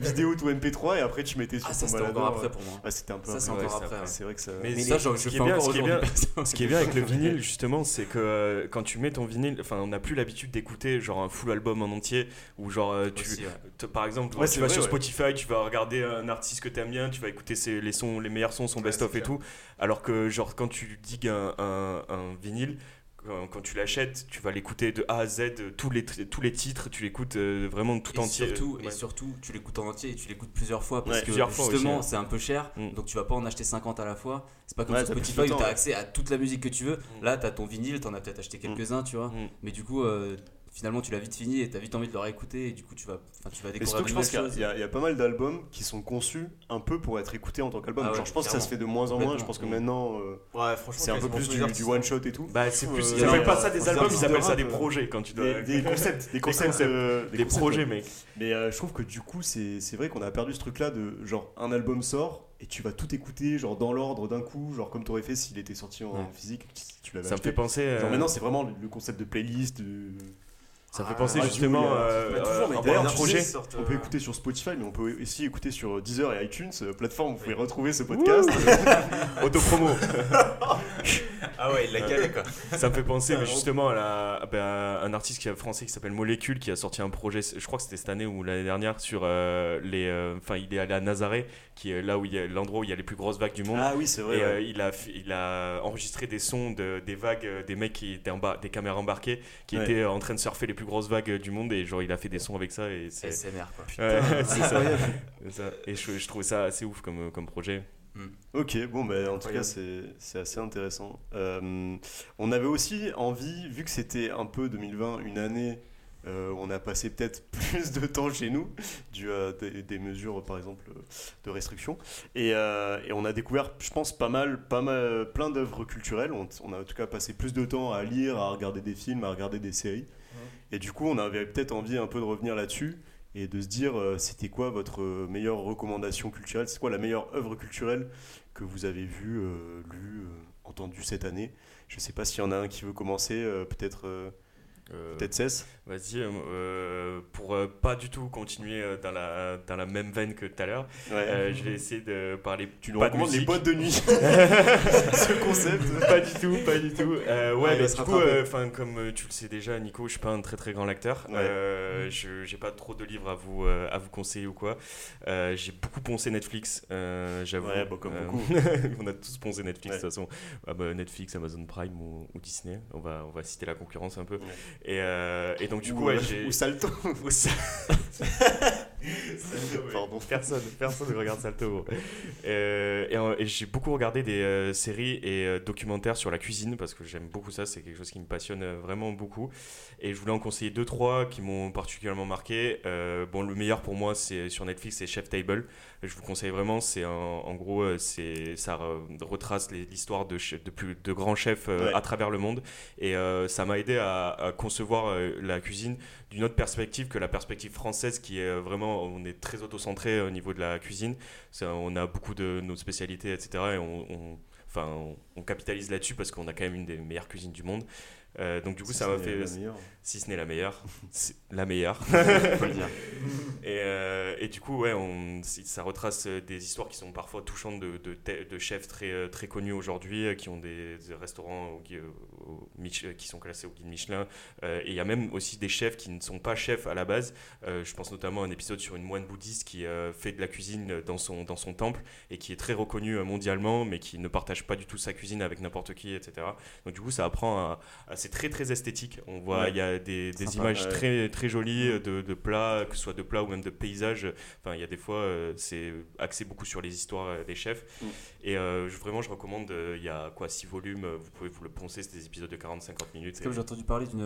vidéo tout MP3 et après tu mettais sur Ah, ton ça c'était encore baladeur, après euh, pour moi. ouais, c'était un peu Ça c'est encore ouais, après. ouais. c'est vrai que ça Mais ça, genre, ce je qui fais est bien- encore ce qui est aujourd'hui. Ce qui est bien avec le vinyle, justement, c'est que euh, quand tu mets ton vinyle, enfin, on n'a plus l'habitude d'écouter genre un full album en entier, ou genre euh, tu, Aussi, ouais. par exemple, Ouais, tu vas vrai, sur ouais. Spotify, tu vas regarder un artiste que t'aimes bien, tu vas écouter ses- les sons, les meilleurs sons, son best-of et tout, alors que genre quand tu digues un, un- un vinyle. Quand, tu l'achètes, tu vas l'écouter de A à Z, tous les, tous les titres, tu l'écoutes euh, vraiment tout et entier. Surtout, Ouais. Et surtout, tu l'écoutes en entier et tu l'écoutes plusieurs fois parce Ouais, que justement, c'est un peu cher. Mm. Donc tu vas pas en acheter 50 à la fois. C'est pas comme Ouais, sur Spotify où tu as accès à toute la musique que tu veux. Mm. Là, tu as ton vinyle, tu en as peut-être acheté quelques-uns, tu vois. Mm. Mais du coup, euh, finalement, tu l'as vite fini et tu as vite envie de le réécouter et du coup, tu vas, enfin, tu vas découvrir surtout de que je pense qu'il y a- choses. il y, a- il y a pas mal d'albums qui sont conçus un peu pour être écoutés en tant qu'album Ah ouais, genre je pense que ça se fait de moins en moins je pense que maintenant euh, Ouais, c'est un peu plus du, one shot et tout Bah, c'est plus, Euh, ils appellent pas ça des albums, ils appellent ça des euh, projets quand tu dois. des, des concepts des concepts Des projets, mec. Mais je trouve que du coup, c'est c'est vrai qu'on a perdu ce truc-là de genre un album sort et tu vas tout écouter genre dans l'ordre d'un coup, genre comme t'aurais fait s'il était sorti en Ouais. physique, si tu l'avais Ça me fait penser. euh, Genre maintenant, c'est vraiment le concept de playlist. de- Ça me fait Ah, penser justement a- euh, Bah, euh, de tu projet. On peut euh, écouter sur Spotify, mais on peut aussi écouter sur Deezer et iTunes, euh, plateforme où vous pouvez retrouver ce podcast. Autopromo. Ah ouais, il l'a calé quoi. Ça me fait penser mais justement à, la- à, bah, un artiste qui est français qui s'appelle Molécule qui a sorti un projet, je crois que c'était cette année ou l'année dernière, sur euh, les. euh, Enfin, il est allé à Nazaré, qui est là où il y a l'endroit où il y a les plus grosses vagues du monde. ah oui, c'est vrai. Et ouais. euh, il, a, il a enregistré des sons de, des vagues, euh, des mecs qui étaient en bas, des caméras embarquées, qui Ouais. étaient en train de surfer les plus grosses vagues euh, du monde. Et genre, il a fait des sons avec ça. Et c'est. SMR quoi. Ouais, c'est ça. Et je, je trouvais ça assez ouf comme, comme projet. Ok, bon, bah, en tout cas, c'est c'est assez intéressant. Euh, on avait aussi envie, vu que c'était un peu 2020, une année euh, on a passé peut-être plus de temps chez nous, dû à des, des mesures, par exemple, de restriction. Et, euh, et on a découvert, je pense, pas mal, pas mal plein d'œuvres culturelles. On, on a en tout cas passé plus de temps à lire, à regarder des films, à regarder des séries. Et du coup, on avait peut-être envie un peu de revenir là-dessus et de se dire euh, c'était quoi votre meilleure recommandation culturelle? C'est quoi la meilleure œuvre culturelle que vous avez vue, lue, entendue cette année? Je sais pas s'il y en a un qui veut commencer, peut-être euh, peut-être Cess Vas-y, euh, euh, pour euh, pas du tout continuer dans la, dans la même veine que tout à l'heure, Ouais. je vais essayer de parler. tu nous recommandes les boîtes de nuit Ce concept pas du tout, pas du tout. Ouais, mais se du coup, rattraper. euh, 'fin, comme tu le sais déjà, Nico, je suis pas un très très grand lecteur. Ouais. Je j'ai pas trop de livres à vous à vous conseiller ou quoi. J'ai beaucoup poncé Netflix, j'avoue. Ouais, bah, comme beaucoup. on a tous poncé Netflix de toute façon. Ah bah, Netflix, Amazon Prime ou, ou Disney. On va on va citer la concurrence un peu. Et, euh, et donc du Ou, coup, ouais, ou Salto ou Pardon. Personne, personne ne regarde Salto. Euh, et, et j'ai beaucoup regardé des euh, séries et euh, documentaires sur la cuisine parce que j'aime beaucoup ça, c'est quelque chose qui me passionne euh, vraiment beaucoup. Et je voulais en conseiller deux trois qui m'ont particulièrement marqué. Bon, le meilleur pour moi, c'est sur Netflix, c'est Chef Table. Je vous conseille vraiment. C'est en, gros, c'est ça re- retrace l'histoire de, de plus de grands chefs Ouais. à travers le monde. Et ça m'a aidé à, à concevoir la cuisine d'une autre perspective que la perspective française, qui est euh, vraiment, on est très auto-centré au niveau de la cuisine. On a beaucoup de nos spécialités, etc. Et on, on- enfin, on capitalise là-dessus parce qu'on a quand même une des meilleures cuisines du monde. Euh, donc du coup, ça m'a fait, la meilleure. si ce n'est la meilleure, la meilleure. faut le dire. Et, euh, et du coup, ouais, on, ça retrace euh, des histoires qui sont parfois touchantes de, de, chefs très, très connus aujourd'hui, qui ont des, des restaurants au qui sont classés au guide Michelin. Euh, et il y a même aussi des chefs qui ne sont pas chefs à la base. Je pense notamment à un épisode sur une moine bouddhiste qui fait de la cuisine dans son, dans son temple et qui est très reconnue mondialement, mais qui ne partage pas du tout sa cuisine avec n'importe qui, etc. Donc du coup, ça apprend à, à- c'est très très esthétique. On voit, Ouais. il y a des, des Sympa, images ouais. très très jolies de, de plats, que ce soit de plats ou même de paysages. Enfin, il y a des fois, euh, c'est axé beaucoup sur les histoires euh, des chefs. Mm. Et euh, je- vraiment, je recommande. Il y a quoi, 6 volumes. Vous pouvez vous le poncer. C'est des épisodes de 40-50 minutes. J'ai entendu parler d'une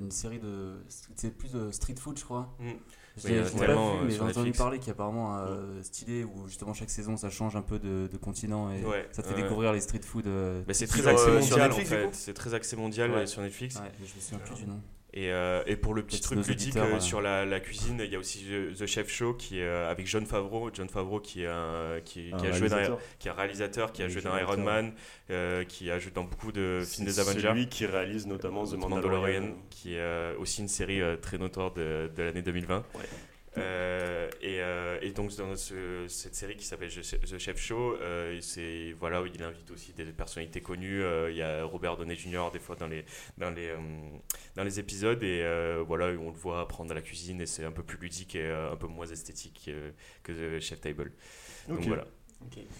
une série de. C'est plus de street food, je crois. Mm. Je Oui, y a vu, euh, mais j'ai entendu parler qui est apparemment euh, stylé où justement chaque saison ça change un peu de, de continent et Ouais, ça te fait ouais. découvrir les street food. euh, Mais c'est très axé euh, sur mondial Netflix, en fait. C'est très axé mondial euh, sur Netflix. Je me souviens plus du nom. Et, euh, et pour le petit truc ludique euh, euh. sur la, la cuisine, il y a aussi The, Chef Show qui est euh, avec John Favreau. John Favreau qui est un, qui, Un a joué dans, réalisateur. qui est un réalisateur, qui a joué dans Iron. Man, qui a joué dans beaucoup de films des C'est Avengers. celui qui réalise notamment The Mandalorian. Mandalorian, qui est aussi une série très notoire de, de l'année 2020. Ouais. Euh, et, euh, et donc dans ce- cette série qui s'appelle The Chef Show, euh, c'est voilà où il invite aussi des personnalités connues. Euh, il y a Robert Downey Jr. des fois dans les dans les euh, dans les épisodes et euh, voilà on le voit apprendre à la cuisine et c'est un peu plus ludique et euh, un peu moins esthétique que, que The Chef Table. Donc voilà.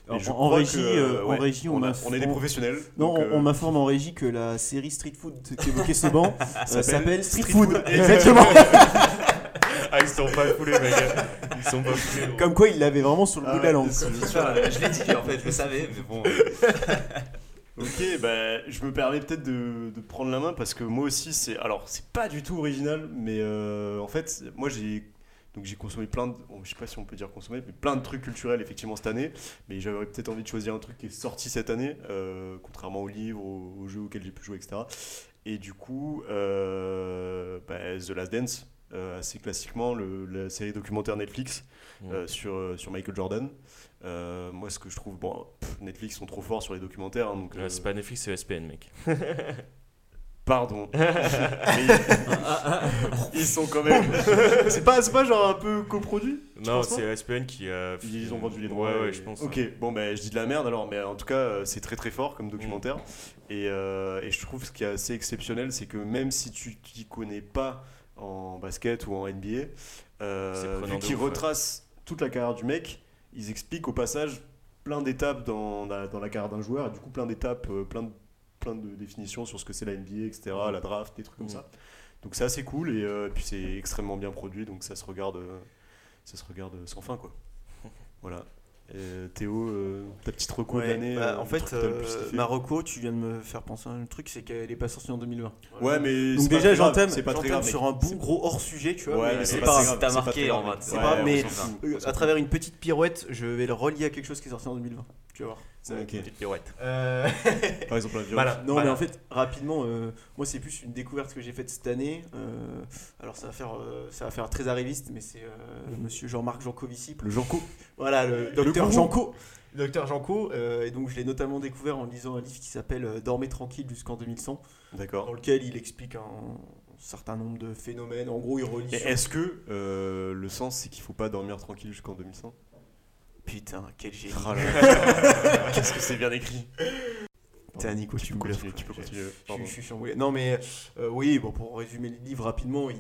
Alors, en, régie, que, euh, en régie, on, on, a- m'informe- on est des professionnels. Non, on, euh, on m'informe en régie que la série Street Food qu'évoquait ce banc euh, S'appelle Street Food. Food. Exactement. Ah ils sont pas foulés mec. Ils sont pas foulés. Comme quoi, il l'avait vraiment sur le Ah bout de la langue. je l'ai dit en fait, je le savais, mais bon. Ok, bah, je me permets peut-être de, de prendre la main parce que moi aussi, c'est. Alors, c'est pas du tout original, mais euh, en fait, moi j'ai. Donc j'ai consommé plein de. bon, je sais pas si on peut dire consommer, mais plein de trucs culturels effectivement cette année. Mais j'avais peut-être envie de choisir un truc qui est sorti cette année, euh, contrairement aux livres, aux, aux jeux auxquels j'ai pu jouer, etc. Et du coup, euh, bah, The Last Dance, assez classiquement, le- la série documentaire Netflix Mm. euh, sur, euh, sur Michael Jordan. Euh, moi, ce que je trouve. Bon, pff, Netflix sont trop forts sur les documentaires. hein, donc, Euh, euh, c'est pas Netflix, c'est ESPN mec. Pardon. Ils sont quand même. c'est pas, c'est pas genre un peu coproduit Non, c'est ESPN qui a. Ils ont vendu les droits. Ouais, ouais, et- je pense. Ok, bon, bah, je dis de la merde alors, mais en tout cas, euh, c'est très très fort comme documentaire. Et, euh, et je trouve ce qui est assez exceptionnel, c'est que même si tu t'y connais pas en basket ou en NBA, euh, vu qu'ils ouais. retracent toute la carrière du mec, ils expliquent au passage plein d'étapes dans la, dans la carrière d'un joueur, et du coup plein d'étapes, euh, plein de, plein de définitions sur ce que c'est la NBA, etc., la draft, des trucs comme Mm. ça. Donc c'est assez cool, et euh, puis c'est extrêmement bien produit, donc ça se regarde, euh, ça se regarde sans fin, quoi. Voilà. Et Théo, euh, ta petite reco de Ouais, l'année bah, euh, en fait, euh, kiffé. Marocco, tu viens de me faire penser à un truc, c'est qu'elle est pas sortie en 2020. Ouais, mais Donc déjà, j'entame c'est pas très grave. sur un bon gros hors sujet, tu vois. Ouais, mais c'est pas pas grave. t'as c'est pas marqué très en on mais euh, à travers une petite pirouette, je vais le relier à quelque chose qui est sorti en 2020. Tu vas voir. Ok. Petite pirouette. Par exemple, la violence. Voilà. Non, Voilà. mais en fait, rapidement, euh, moi, c'est plus une découverte que j'ai faite cette année. Euh, alors, ça va faire, euh, ça va faire très arriviste, mais c'est euh, Monsieur Jean-Marc Jancovici. Le Janko. Voilà, le docteur. Janco. Le docteur Janco. euh, et donc, je l'ai notamment découvert en lisant un livre qui s'appelle Dormez tranquille jusqu'en 2100, dans D'accord. lequel il explique un certain nombre de phénomènes. En gros, il relie. Sur- est-ce que euh, le sens, c'est qu'il faut pas dormir tranquille jusqu'en 2100 Putain, quel génie. Là. Qu'est-ce que c'est bien écrit Putain, Nico, tu tu peux continuer. Tu peux quoi. continuer. Je, suis chamboulé. Non, mais euh, oui, bon, pour résumer le livre rapidement, il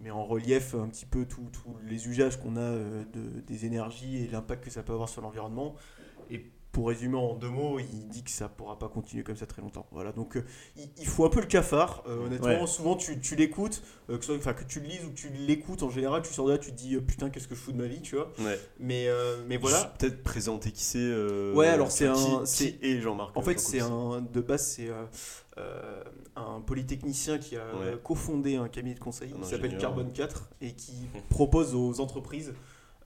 met en relief un petit peu tous tous les usages qu'on a euh, de, des énergies et l'impact que ça peut avoir sur l'environnement. Et pour résumer en deux mots, il dit que ça pourra pas continuer comme ça très longtemps. Voilà, donc euh, il, il faut un peu le cafard. euh, honnêtement, Ouais. souvent tu, tu l'écoutes, euh, que, soit- que tu le lises ou que tu l'écoutes en général, tu sors de là, tu te dis putain, qu'est-ce que je fous de ma vie, tu vois. Ouais. Mais, mais voilà. Peut-être présenter qui c'est. Ouais, alors c'est un- c'est- est Jean-Marc En fait, c'est un de base, c'est euh, un polytechnicien qui a Ouais. cofondé un cabinet de conseil Un qui s'appelle. Carbone 4 et qui propose aux entreprises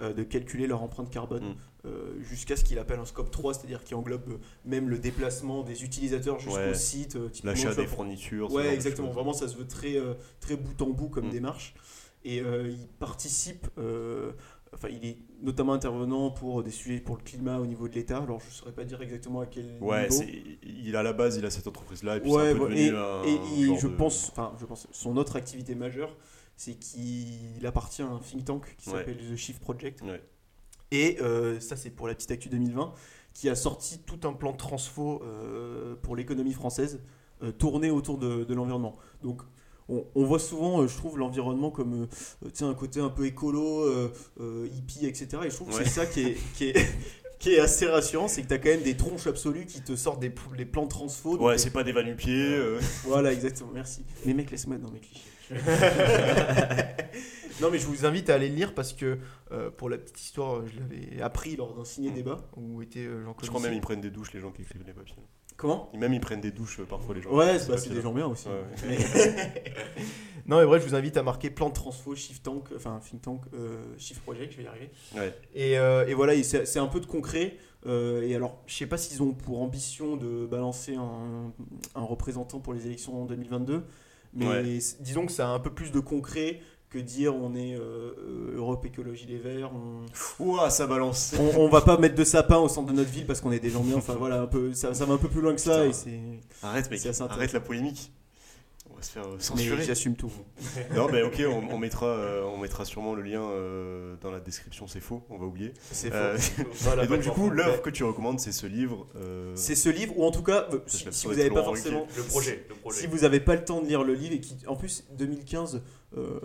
euh, de calculer leur empreinte carbone Mm. Euh, jusqu'à ce qu'il appelle un scope 3, c'est-à-dire qui englobe euh, même le déplacement des utilisateurs jusqu'au Ouais. site. euh, L'achat des fournitures. Ouais, exactement. Vraiment, ça se veut très, très bout en bout comme Mm. démarche. Et il participe, enfin, il est notamment intervenant pour des sujets pour le climat au niveau de l'État. Alors, je ne saurais pas dire exactement à quel Ouais, niveau. il à la base, il a cette entreprise-là. Et puis Ouais, et, un et je de- pense, enfin, je pense, son autre activité majeure, c'est qu'il appartient à un think tank qui Ouais. s'appelle The Shift Project. Ouais. Et euh, ça, c'est pour la petite actu 2020, qui a sorti tout un plan de transfo euh, pour l'économie française, euh, tourné autour de, de l'environnement. Donc, on, on voit souvent, euh, je trouve, l'environnement comme euh, un côté un peu écolo, euh, euh, hippie, etc. Et je trouve que Ouais. c'est ça qui est, qui, est, qui est assez rassurant, c'est que tu as quand même des tronches absolues qui te sortent des, les plans de transfo. Ouais, euh, c'est pas des va-nu-pieds. euh, voilà, exactement, merci. Les mecs, laisse-moi dans mes clichés. non, mais je vous invite à aller le lire parce que, euh, pour la petite histoire, je l'avais appris lors d'un ciné-débat où était euh, Jean Je crois même ils prennent des douches, les gens qui écrivent les papiers. Comment? Et même ils prennent des douches euh, parfois, les gens. Ouais, Ces c'est bah, des gens bien aussi. Ouais, Mais- non, mais bref, je vous invite à marquer plan de transfo, Shift Tank, enfin Think Tank, euh, Shift Project, je vais y arriver. Ouais. Et, euh, et voilà, et c'est c'est un peu de concret. euh, et alors, je sais pas s'ils ont pour ambition de balancer un, un représentant pour les élections en 2022, mais Ouais. disons que ça a un peu plus de concret que dire on est euh, euh, Europe Écologie Les Verts. On, Ouah, ça balance. on, on va pas mettre de sapin au centre de notre ville parce qu'on est des gens bien. Enfin voilà, un peu, ça, ça va un peu plus loin que ça. Putain. Et c'est, Arrête, mec. Arrête la polémique. Se faire euh, mais censurer. j'assume tout. non, mais ok, on, on mettra, euh, on mettra sûrement le lien euh, dans la description. C'est faux, on va oublier. C'est Euh, Voilà, et donc du coup, l'œuvre que tu recommandes, c'est ce livre. euh, C'est ce livre, ou en tout cas, euh, si, vous n'avez pas forcément. Le projet, le projet. Si vous n'avez pas le temps de lire le livre, et qui, en plus, 2015, euh,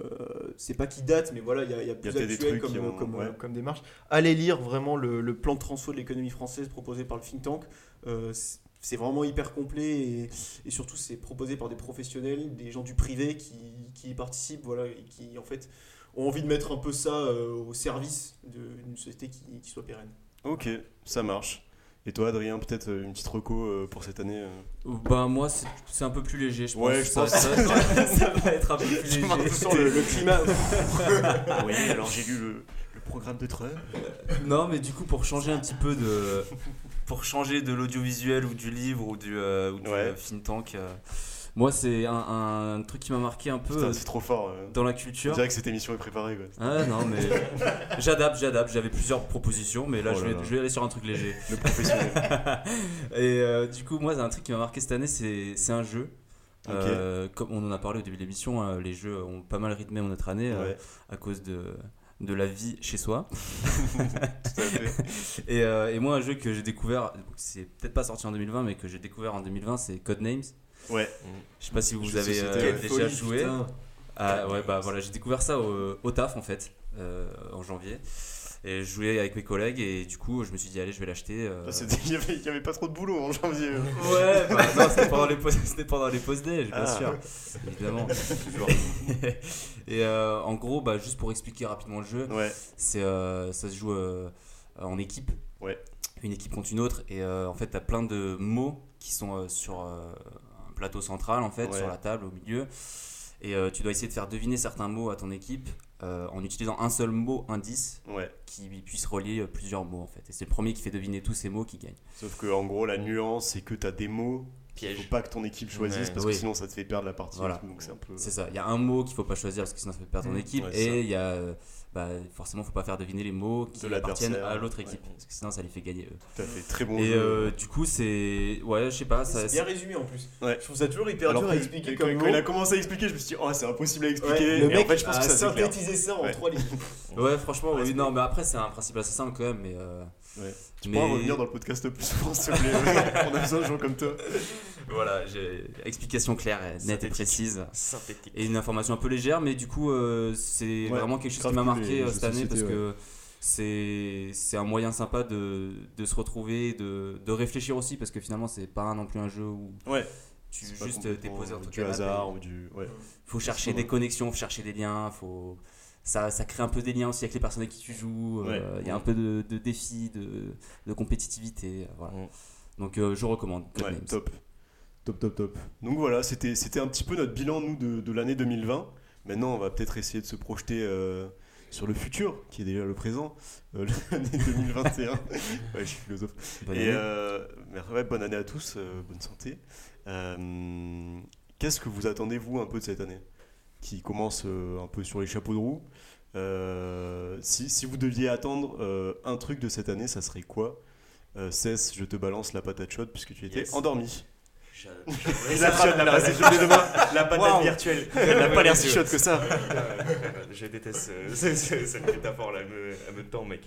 c'est pas qui date, mais voilà, il y a, il y a plus peut-être des trucs comme, ont- comme, ouais. euh, comme démarche. Allez lire vraiment le, le plan de transfo de l'économie française proposé par le think tank. Euh, c'est- vraiment hyper complet et, et surtout c'est proposé par des professionnels, des gens du privé qui, qui y participent, voilà, et qui en fait ont envie de mettre un peu ça euh, au service d'une société qui, qui soit pérenne. Ok, ça marche. Et toi, Adrien, peut-être euh, une petite reco euh, pour cette année Ben moi c'est c'est un peu plus léger je pense. Ouais, je ça, pense. ça- ça va être un peu plus léger. Sans le, le climat. Oui, alors j'ai lu le, le programme de Trump. Non, mais du coup, pour changer un petit peu de. Pour changer de l'audiovisuel ou du livre ou du, euh, ou du Ouais. euh, think tank, euh, moi, c'est un, un truc qui m'a marqué un peu c'est trop fort. euh. dans la culture. dirait que cette émission est préparée. Quoi. Ah non, mais j'adapte, j'adapte. J'avais plusieurs propositions, mais là, Oh je, là vais, là. je vais aller sur un truc léger. Le professionnel. Et euh, du coup, moi, c'est un truc qui m'a marqué cette année, c'est un jeu. Euh, comme on en a parlé au début de l'émission, euh, les jeux ont pas mal rythmé notre année euh, Ouais, à cause de, de la vie chez soi. tout à fait. Et, euh, et moi, un jeu que j'ai découvert, c'est peut-être pas sorti en 2020, mais que j'ai découvert en 2020, c'est Codenames. Ouais. Je sais pas si vous avez euh, déjà joué. Ah, ouais, bah voilà, j'ai découvert ça au, au taf en fait, euh, en janvier. Et je jouais avec mes collègues et du coup, je me suis dit, allez, je vais l'acheter. euh. Ah, Il y avait, pas trop de boulot en janvier. Ouais, bah non, c'était pendant les pauses, c'était pendant les pauses déj, bien Ah. sûr, évidemment. et euh, en gros, bah, juste pour expliquer rapidement le jeu, Ouais. c'est euh, ça se joue euh, en équipe. Ouais. Une équipe contre une autre. Et en fait, tu as plein de mots qui sont sur un plateau central, en fait, Ouais. sur la table, au milieu. Et tu dois essayer de faire deviner certains mots à ton équipe euh, en utilisant un seul mot indice Ouais. qui puisse relier euh, plusieurs mots, en fait. Et c'est le premier qui fait deviner tous ces mots qui gagne. Sauf que en gros, la nuance, c'est que t'as des mots. Il Piège. faut pas que ton équipe choisisse Ouais. parce Oui. que sinon ça te fait perdre la partie. Voilà. Donc c'est un peu. C'est ça. Il y a un mot qu'il faut pas choisir parce que sinon ça fait perdre ton Mmh. équipe. Ouais, et il y a. euh, bah, forcément, faut pas faire deviner les mots qui De appartiennent à l'autre équipe. Ouais. Parce que sinon, ça les fait gagner eux. Tout à fait. Très bon et jeu. euh, du coup, c'est. Ouais, je sais pas. Ça, C'est bien résumé en plus. Ouais. Je trouve ça toujours hyper Alors dur à expliquer quand, comme quand il a commencé à expliquer, je me suis dit, oh, c'est impossible à Ouais, expliquer. le et mec en fait, je pense a que ça synthétisé ça en trois lignes. Ouais, franchement, oui, c'est non, mais après, c'est un principe assez simple quand même. Mais, euh, Ouais. Tu mais- pourras revenir dans le podcast plus souvent, s'il te plaît. On a besoin de gens comme toi. Voilà, j'ai explication claire, et nette et précise. Synthétique. Et une information un peu légère, mais du coup, euh, c'est Ouais, vraiment quelque chose qui m'a marqué euh, cette année parce que c'est c'est un moyen sympa de, de se retrouver, de, de réfléchir aussi, parce que finalement, c'est pas non plus un jeu où Ouais. tu juste t'es complètement posé entre du hasard ou du. Ouais. faut chercher des connexions, faut chercher des liens, faut ça, ça crée un peu des liens aussi avec les personnes avec qui tu joues. euh, Il Ouais. y a un peu de, de défi, de, de compétitivité. euh, Voilà. Mm. Donc euh, je recommande. Top. Top, top, top. Donc voilà, c'était c'était un petit peu notre bilan, nous, de, de l'année 2020. Maintenant, on va peut-être essayer de se projeter euh, sur le futur, qui est déjà le présent, l'année 2021. ouais, je suis philosophe. Bonne Et année. bonne année à tous, bonne santé. Qu'est-ce que vous attendez, vous, un peu de cette année? Qui commence un peu sur les chapeaux de roue. Euh, si, si vous deviez attendre euh, un truc de cette année, ça serait quoi? Euh, Cess, je te balance la patate chaude puisque tu étais Yes. endormi. Je- La chaude, la patate chaude des demain, la patate virtuelle. Elle n'a pas l'air si chaude que ça. Je déteste euh, ce- ce- cette métaphore là, elle me, elle me tend mec.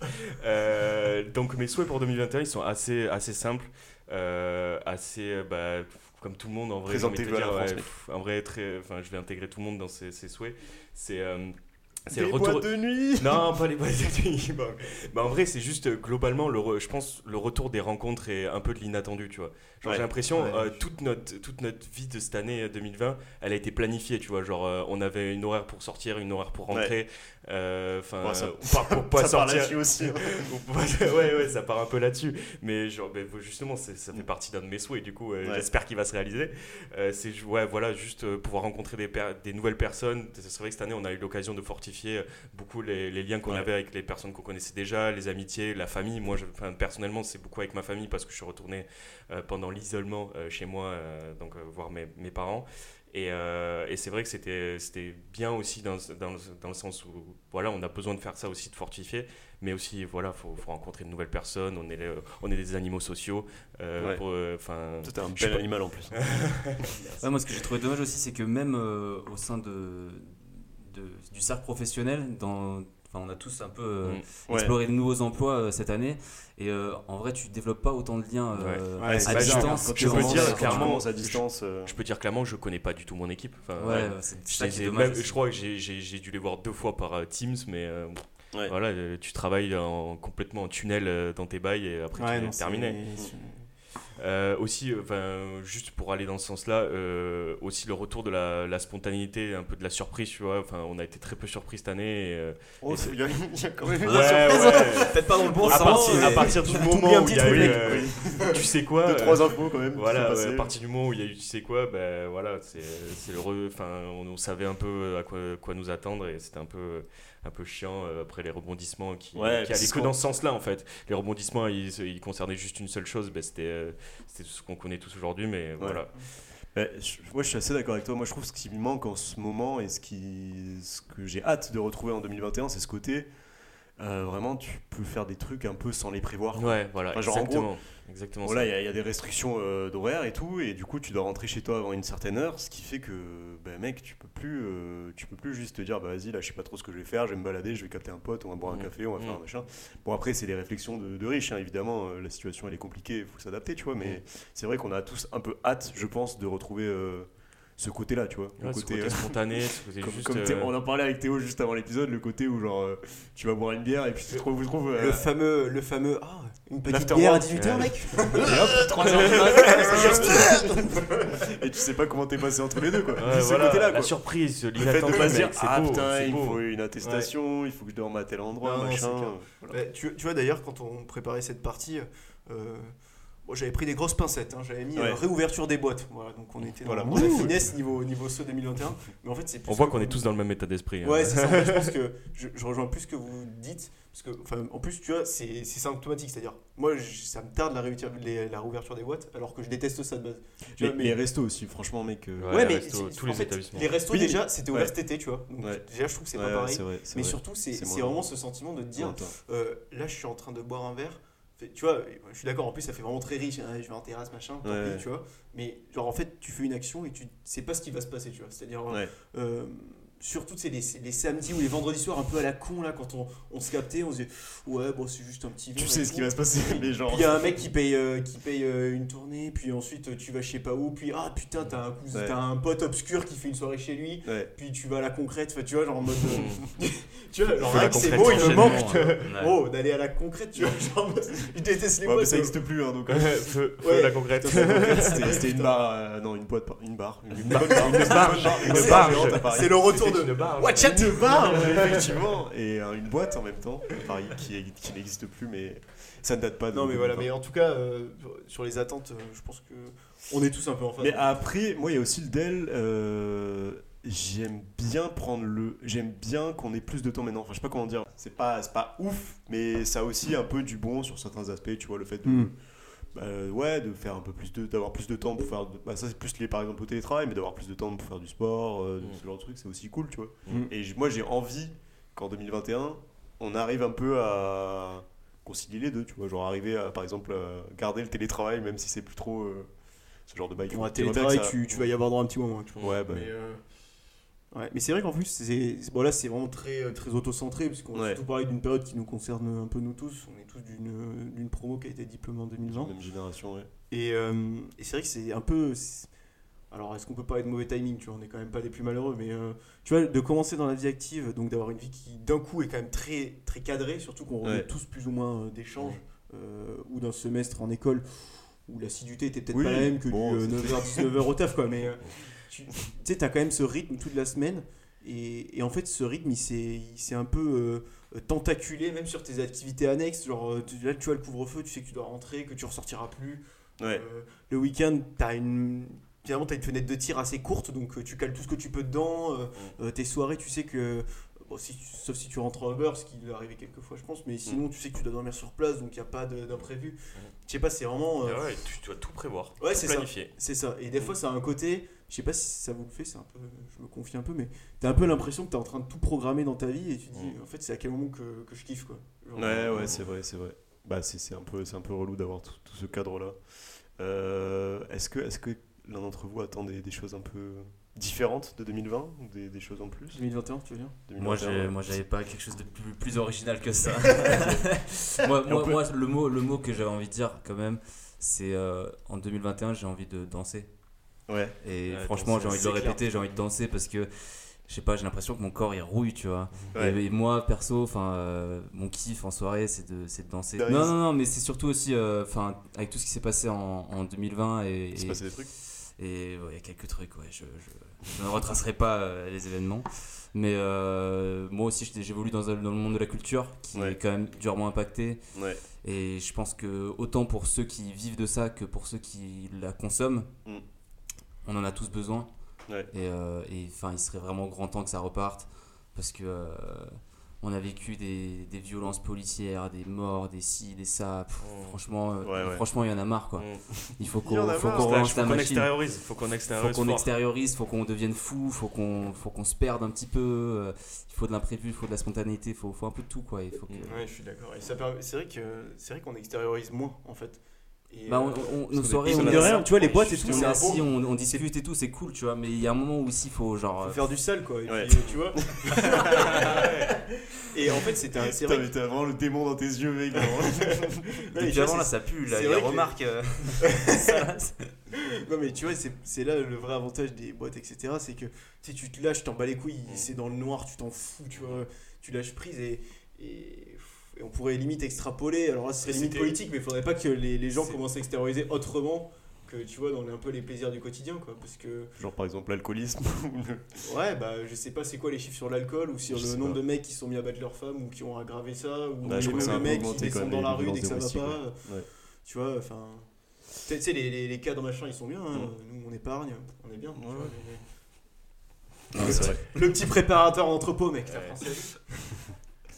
Euh, donc mes souhaits pour 2021 ils sont assez, assez simples, euh, assez bah, comme tout le monde en vrai. de Présentez-le à la France, ouais, en vrai très, enfin je vais intégrer tout le monde dans ces, ces souhaits. C'est c'est le retour. boîtes de nuit. Non, pas les boîtes de nuit. Bon. Bah, en vrai, c'est juste euh, globalement, le re- je pense, le retour des rencontres et un peu de l'inattendu, tu vois. Genre, Ouais. j'ai l'impression, Ouais. euh, toute, notre, toute notre vie de cette année euh, 2020, elle a été planifiée, tu vois. Genre, euh, on avait une horaire pour sortir, une horaire pour rentrer. Euh, Enfin, Ouais, ça- euh, pas pour pas ça part sortir. là-dessus aussi. hein. Ouais, ouais, ça part un peu là-dessus. Mais genre, ben, justement, ça fait partie d'un de mes souhaits. Du coup, euh, Ouais. j'espère qu'il va se réaliser. C'est ouais, voilà, juste pouvoir rencontrer des, nouvelles personnes. C'est vrai que cette année, on a eu l'occasion de fortifier beaucoup les, les liens qu'on Ouais. avait avec les personnes qu'on connaissait déjà, les amitiés, la famille. Moi, je, personnellement, c'est beaucoup avec ma famille parce que je suis retourné euh, pendant l'isolement euh, chez moi, euh, donc voir mes, mes parents. Et, euh, et c'est vrai que c'était c'était bien aussi dans, dans, le- dans le sens où voilà, on a besoin de faire ça aussi, de fortifier, mais aussi voilà, faut, faut rencontrer de nouvelles personnes. On est, on est des animaux sociaux. euh, Ouais. pour, euh, un bel pas. animal en plus. Ouais, moi, ce que j'ai trouvé dommage aussi, c'est que même euh, au sein de, de- du cercle professionnel, dans, enfin, on a tous un peu euh, Mm. Ouais. exploré de nouveaux emplois euh, cette année. Et euh, en vrai, tu développes pas autant de liens euh, Ouais, à distance. Quand que tu Je peux dire clairement, à distance. euh, je peux dire clairement, je connais pas du tout mon équipe. Enfin, Ouais, ouais. c'est Je, ça les qui est ai dommage. même- aussi. je crois que j'ai- dû les voir deux fois par Teams, mais euh, Ouais. voilà, tu travailles en, complètement en tunnel dans tes bails et après Ouais, tu non, es terminé. Euh, aussi, euh, enfin, juste pour aller dans ce sens-là, euh, aussi le retour de la, la spontanéité, un peu de la surprise, tu vois. Enfin, on a été très peu surpris cette année. et, euh, Oh, il y, a- il y a quand même une ouais, surprise. ouais. Peut-être pas dans le bon à, sens. partir, mais- à partir du moment où il y a eu, euh, tu sais quoi, Deux, trois infos quand même. Voilà, ouais, à partir du moment où il y a eu tu sais quoi, ben voilà, c'est c'est le enfin on, on savait un peu à quoi, quoi nous attendre et c'était un peu un peu chiant euh, après les rebondissements qui, Ouais, qui allaient que dans ce sens-là en fait. Les rebondissements ils, ils concernaient juste une seule chose, ben, c'était ce qu'on connaît tous aujourd'hui mais voilà. Ouais, je, moi, je suis assez d'accord avec toi. Moi, je trouve ce qui me manque en ce moment et ce, qui, ce que j'ai hâte de retrouver en 2021, c'est ce côté. Euh, vraiment, tu peux faire des trucs un peu sans les prévoir. quoi. Ouais, voilà, Enfin, genre, en exactement. exactement Voilà, il y, a- il y a des restrictions euh, d'horaire et tout, et du coup, tu dois rentrer chez toi avant une certaine heure, ce qui fait que, bah, mec, tu peux plus, euh, tu peux plus juste te dire, bah vas-y, là, je sais pas trop ce que je vais faire, je vais me balader, je vais capter un pote, on va boire un Mm. café, on va faire Mm. un machin. Bon, après, c'est les réflexions de, de riches, hein, évidemment, la situation elle est compliquée, il faut s'adapter, tu vois, mais Mm. c'est vrai qu'on a tous un peu hâte, je pense, de retrouver ce côté-là, tu vois. le ce côté, côté euh, spontané, ce côté comme, juste. comme euh, Théo- on en parlait avec Théo juste avant l'épisode, le côté où genre euh, tu vas boire une bière et puis tu te trouves, vous trouves euh, Le fameux, le fameux, ah, une petite bière à 18h, Ouais. mec et hop, 3 heures du matin, et tu sais pas comment t'es passé entre les deux quoi. ouais, Juste voilà, ce côté-là la quoi. surprise, Le fait de pas se dire ah beau, putain il beau. faut une attestation, il faut que je dorme à tel endroit, Non, machin. voilà. Ouais, tu, tu vois d'ailleurs, quand on préparait cette partie, euh, bon, j'avais pris des grosses pincettes. hein, j'avais mis Ouais. euh, réouverture des boîtes. Voilà, donc on était dans, Voilà. la Ouh. finesse niveau, niveau SO 2021. Mais en fait, c'est On voit qu'on est tous dans le même état d'esprit. hein. Ouais, c'est ça. En fait, je pense que je, je rejoins plus ce que vous dites. Parce que, enfin, en plus, tu vois, c'est c'est symptomatique. C'est-à-dire, moi, je- ça me tarde la réouverture, les- la réouverture des boîtes, alors que je déteste ça de base. Tu Les, vois, mais- les restos aussi, franchement mec. euh, Ouais, Ouais, les mais restos, en les fait, établissements. Les restos, Oui, déjà, c'était ouvert ouais. cet été, tu vois. Donc, Ouais. déjà, je trouve que c'est ouais, pas ouais, pareil. vrai, Mais vrai. surtout, c'est vraiment ce sentiment de te dire, euh, là, je suis en train de boire un verre. Fait- Tu vois, je suis d'accord, en plus, ça fait vraiment très riche. hein, je vais en terrasse, machin, tant Ouais. pis, tu vois. Mais, genre, en fait, tu fais une action et tu sais pas ce qui va se passer, tu vois. C'est-à-dire, Ouais. euh, surtout c'est les, les samedis ou les vendredis soirs un peu à la con là quand on, on se captait on se disait ouais bon c'est juste un petit Tu sais ce qui va se passer, mais genre. Il y a un mec qui paye, euh, qui paye euh, une tournée, puis ensuite euh, tu vas je sais pas où, puis ah putain t'as un, cousin- Ouais. t'as un pote obscur qui fait une soirée chez lui, Ouais. puis tu vas à la concrète, tu vois genre en mode... euh, tu vois genre c'est beau, il me manque ouais. oh, d'aller à la concrète, tu vois, genre en mode, je déteste les Ouais, mais boîtes. ça euh, n'existe plus, hein, donc. feu, feu la concrète. C'était c'était une barre, euh, non, une boîte, une barre. Une, une barre. C'est le retour de... une barge. Watch out Une barre, effectivement, et euh, une boîte en même temps, à Paris, qui, qui n'existe plus, mais ça ne date pas de. Non mais voilà, 2020. mais en tout cas, euh, sur les attentes, euh, je pense que on est tous un peu en phase. Mais après, moi, il y a aussi le Dell. euh, j'aime bien prendre le. J'aime bien qu'on ait plus de temps maintenant. Enfin, je sais pas comment dire. C'est pas, c'est pas ouf, mais ça a aussi un peu du bon sur certains aspects. Tu vois, le fait de. Hmm. Bah, ouais, de faire un peu plus de. d'avoir plus de temps pour faire. de- bah, ça, c'est plus lié par exemple au télétravail, mais d'avoir plus de temps pour faire du sport, euh, Mm. ce genre de truc, c'est aussi cool, tu vois. Mm. Et j- moi, j'ai envie qu'en 2021, on arrive un peu à concilier les deux, tu vois. Genre arriver à, par exemple, à garder le télétravail, même si c'est plus trop euh, ce genre de bike. Bon, télétravail, ça- tu, tu vas y avoir droit un petit moment. Tu vois. Ouais, bah. Mais, euh, ouais, mais c'est vrai qu'en plus, c'est bon, là, c'est vraiment très, très auto-centré, puisqu'on Ouais. a surtout parlé d'une période qui nous concerne un peu nous tous. On est tous d'une promo qui a été diplômée en 2020. Même génération, ouais. Et, euh, et c'est vrai que c'est un peu. Alors, est-ce qu'on peut parler de mauvais timing Tu vois, on est quand même pas les plus malheureux, mais euh, tu vois, de commencer dans la vie active, donc d'avoir une vie qui d'un coup est quand même très, très cadrée, surtout qu'on Ouais. tous plus ou moins euh, d'échanges euh, ou d'un semestre en école où l'assiduité était peut-être Oui, pas la même que bon, du c'était- 9h-19h au taf, quoi. Mais euh, tu tu sais, t'as quand même ce rythme toute la semaine. Et, et en fait, ce rythme, il s'est un peu euh, tentaculé, même sur tes activités annexes. Genre, euh, tu- là, tu vois le couvre-feu, tu sais que tu dois rentrer, que tu ressortiras plus. Ouais. Euh, le week-end, t'as une. Finalement, tu as une fenêtre de tir assez courte, donc tu cales tout ce que tu peux dedans. euh, euh, tes soirées, tu sais que. Bon, si, sauf si tu rentres en Uber, ce qui est arrivé quelques fois, je pense, mais sinon, tu sais que tu dois dormir sur place, donc il n'y a pas d'imprévu. Je sais pas, c'est vraiment. euh, Ah ouais, tu dois tout prévoir. Ouais, c'est ça. c'est ça. Et des fois, ça a un côté. Je sais pas si ça vous le fait, c'est un peu. Je me confie un peu, mais t'as un peu l'impression que t'es en train de tout programmer dans ta vie et tu te dis, Mm. en fait, c'est à quel moment que, que je kiffe, quoi. Genre, Ouais, euh, ouais, c'est vrai, c'est vrai. Bah, c'est c'est un peu, c'est un peu relou d'avoir tout, tout ce cadre-là. Euh, est-ce que, est-ce que l'un d'entre vous attend des, des choses un peu différentes de 2020 ou des, des choses en plus? 2021, tu veux dire? Moi, 2021, j'ai- ouais. moi, j'avais pas quelque chose de plus, plus original que ça. moi, peut- moi, le mot, le mot que j'avais envie de dire quand même, c'est euh, en 2021, j'ai envie de danser. Ouais. Et Ouais, franchement, j'ai envie de le clair. répéter, j'ai envie de danser parce que, je sais pas, j'ai l'impression que mon corps il rouille, tu vois. Ouais. Et, et moi, perso, enfin, euh, mon kiff en soirée, c'est de, c'est de danser. Non, non, non, mais c'est surtout aussi, euh, enfin, avec tout ce qui s'est passé en, en 2020 et, Il se et- passait des trucs et ouais, il y a quelques trucs, ouais. Je, je, je ne retracerai pas euh, les événements. Mais euh, moi aussi, j'évolue dans, un- dans le monde de la culture qui Ouais. est quand même durement impacté. Ouais. Et je pense que autant pour ceux qui vivent de ça que pour ceux qui la consomment, Mm. On en a tous besoin. Ouais. Et euh, et, enfin, il serait vraiment grand temps que ça reparte. Parce que euh, on a vécu des, des violences policières, des morts, des ci, des ça. Pff, Mm. Franchement, euh, Ouais, franchement, il y en a marre quoi. Mm. Il faut qu'on faut qu'on Slash, relance faut la qu'on machine extériorise. Faut qu'on faut extériorise. qu'on fort. extériorise, faut qu'on devienne fou, faut qu'on faut qu'on se perde un petit peu. Il faut de l'imprévu, il faut de la spontanéité, il faut, faut un peu de tout quoi. Il faut que... Ouais, je suis d'accord. C'est vrai que c'est vrai qu'on extériorise moins en fait. Et, Bah, on, euh, on- nos soirées, on la rien, tu vois, les boîtes et on tout, est c'est assis, on, on discute et tout, c'est cool, tu vois. Mais il y a un moment où aussi, il faut genre. faut faire du sale quoi. Et, Ouais. puis, euh, tu vois. et en fait, c'était un- Putain, vrai. mais t'as vraiment le démon dans tes yeux, mec. que- Et Ouais, puis tu vois, avant là, ça pue, là, les vrai que- remarques. euh, Non mais tu vois, c'est- c'est là le vrai avantage des boîtes, etc. C'est que tu te lâches, t'en bats les couilles, Mm. c'est dans le noir, tu t'en fous, tu vois, tu lâches prise et on pourrait limite extrapoler. Alors là, ce serait limite politique, mais il faudrait pas que les, les gens commencent à extérioriser autrement que tu vois dans les- un peu les plaisirs du quotidien, quoi. Parce que Genre par exemple l'alcoolisme. ouais, bah je sais pas c'est quoi les chiffres sur l'alcool ou sur Je le nombre pas. de mecs qui sont mis à battre leurs femmes ou qui ont aggravé ça ou je les mêmes mecs qui descendent dans la rue dès que ça va pas. ouais. Tu vois, enfin. Tu sais, les, les, les cadres machin, ils sont bien. hein. Mm. Nous, on épargne, on est bien. tu vois, ouais. mais- Non, c'est vrai. Le petit préparateur d'entrepôt, mec. t'as Ouais.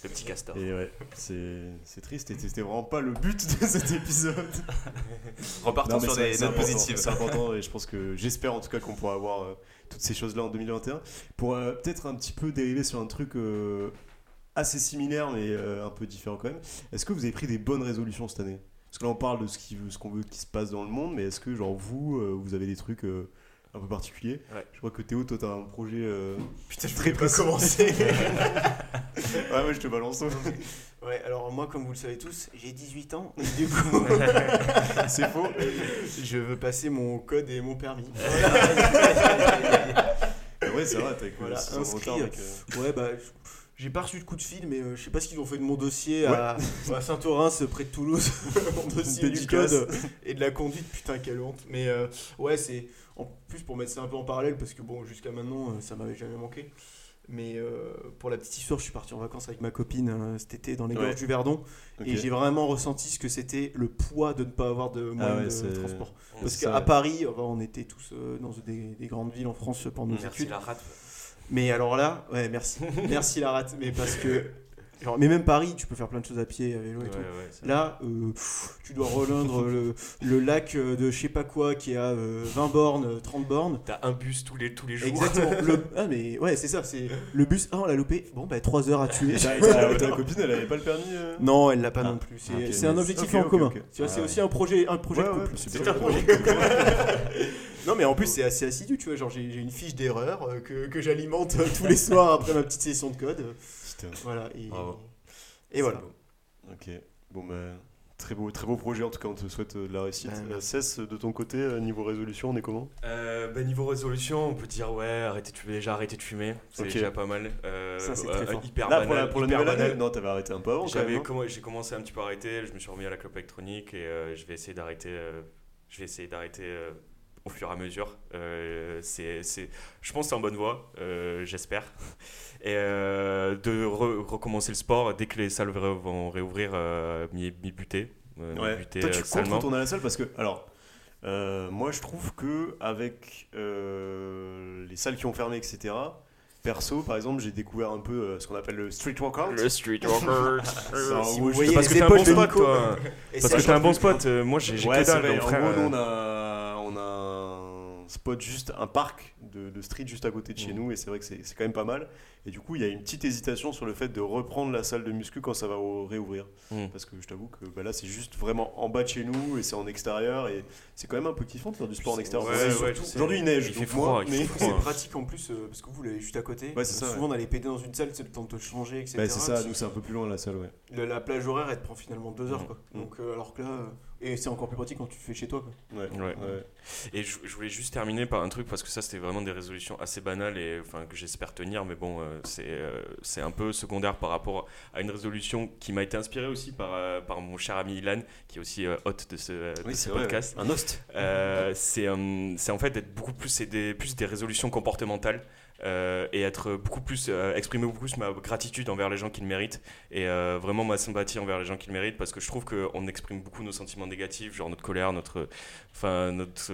Le petit castor. Et ouais, c'est triste et c'était vraiment pas le but de cet épisode. Repartons sur des notes positives. C'est important et je pense que j'espère en tout cas qu'on pourra avoir euh, toutes ces choses-là en 2021. Pour euh, peut-être un petit peu dériver sur un truc euh, assez similaire mais un peu différent quand même. Est-ce que vous avez pris des bonnes résolutions cette année? Parce que là on parle de ce qui- ce qu'on veut qu'il se passe dans le monde, mais est-ce que genre vous, vous avez des trucs un peu particulier. Ouais. Je crois que Théo, toi, t'as un projet. euh, Putain, je Très pas commencer. Ah ouais, je te balance. ouais, alors moi, comme vous le savez tous, j'ai 18 ans. Et du coup, C'est faux. je veux passer mon code et mon permis. Ouais, c'est vrai, t'as Voilà, inscrit, retard, euh. Ouais, bah, j'ai pas reçu de coup de fil, mais euh, je sais pas ce qu'ils ont fait de mon dossier à, à Saint-Orens, près de Toulouse. mon dossier du code et de la conduite, putain, quelle honte. Mais euh, ouais, c'est en plus pour mettre ça un peu en parallèle, parce que bon, jusqu'à maintenant, euh, ça m'avait jamais manqué. Mais euh, pour la petite histoire, je suis parti en vacances avec ma copine euh, cet été dans les Ouais. gorges du Verdon. Et j'ai vraiment ressenti ce que c'était le poids de ne pas avoir de moyens ouais, de transport. Parce qu'à. Paris, enfin, on était tous euh, dans des, des grandes villes en France pendant nos Merci études. la rate. Mais alors là, ouais, merci. merci la rate. Mais parce que. Genre, mais même Paris, tu peux faire plein de choses à pied, à vélo et Ouais, tout. ouais, Là, euh, pff, tu dois relindre le, le lac euh, de je sais pas quoi qui est à euh, 20 bornes, euh, 30 bornes. T'as un bus tous les, tous les jours. Exactement. Le, ah, mais ouais, c'est ça. C'est le bus. Ah, on l'a loupé. Bon, bah, 3 heures à tuer. Ta, copine, elle avait pas le permis euh? Non, elle l'a pas Ah. non plus. C'est c'est un objectif en commun. Tu vois, Ah c'est ouais. aussi un projet, un projet de couple. c'est un projet de couple. non, mais en plus, c'est assez assidu. Tu vois, genre, j'ai une fiche d'erreur euh, que, que j'alimente euh, tous les soirs après ma petite session de code. Putain. Voilà. Et, Bravo. et voilà. Ok. Bon, bah. Très beau, très beau projet, en tout cas, on te souhaite euh, de la réussite. Ouais, Euh, merci. Cess, de ton côté, euh, niveau résolution, on est comment? Euh, bah, niveau résolution, on peut dire ouais, arrêtez de fumer, déjà arrêtez de fumer, c'est Ok. déjà pas mal. Euh, Ça, c'est euh, très fort. Hyper Là, banal, pour la, pour la hyper banal. année Non, t'avais arrêté un peu avant. J'avais hein j'ai commencé un petit peu à arrêter, je me suis remis à la clope électronique et euh, je vais essayer d'arrêter. euh, je vais essayer d'arrêter euh, au fur et à mesure. Euh, c'est, c'est, je pense que c'est en bonne voie, euh, j'espère. Et euh, de re- recommencer le sport dès que les salles vont réouvrir, euh, m'y, buter, euh, Ouais. buter Toi, tu comptes retourner à la salle parce que, alors, euh, moi, je trouve que avec euh, les salles qui ont fermé, etc. Perso, par exemple, j'ai découvert un peu euh, ce qu'on appelle le street workout. Le street vous voyez parce les que t'es un bon spot, toi. Parce que t'es un bon spot. euh, moi, j'ai, Ouais, que c'est dalle, vrai. donc, En frère, gros, nous, on a, on a un spot juste, un parc de, de street juste à côté de chez Mm. nous, et c'est vrai que c'est c'est quand même pas mal. Et du coup, il y a une petite hésitation sur le fait de reprendre la salle de muscu quand ça va réouvrir. Mm. Parce que je t'avoue que bah, là, c'est juste vraiment en bas de chez nous, et c'est en extérieur, et c'est quand même un peu kiffant de faire du sport en extérieur. Ouais, Aujourd'hui, ouais. Aujourd'hui, il neige, Il fait donc froid, mais... C'est pratique en plus euh, parce que vous l'avez juste à côté. Ouais, c'est ça, Souvent d'aller péter dans une salle, c'est le temps de te changer, etc. Bah, c'est ça, nous, c'est un peu plus loin la salle, ouais. la plage horaire, elle te prend finalement deux heures. Mm. Quoi. Donc, euh, alors que là, euh, et c'est encore plus pratique quand tu le fais chez toi. Quoi. Ouais, Ouais. Et je, je voulais juste terminer par un truc parce que ça c'était vraiment des résolutions assez banales et enfin que j'espère tenir mais bon euh, c'est euh, c'est un peu secondaire par rapport à une résolution qui m'a été inspirée aussi par, euh, par mon cher ami Ilan qui est aussi euh, hôte de ce, de Oui, ce vrai, podcast. Un host. Euh, c'est euh, c'est en fait d'être beaucoup plus c'est des plus des résolutions comportementales euh, et être beaucoup plus euh, exprimer beaucoup plus ma gratitude envers les gens qui le méritent et euh, vraiment ma sympathie envers les gens qui le méritent parce que je trouve qu'on exprime beaucoup nos sentiments négatifs genre notre colère notre enfin notre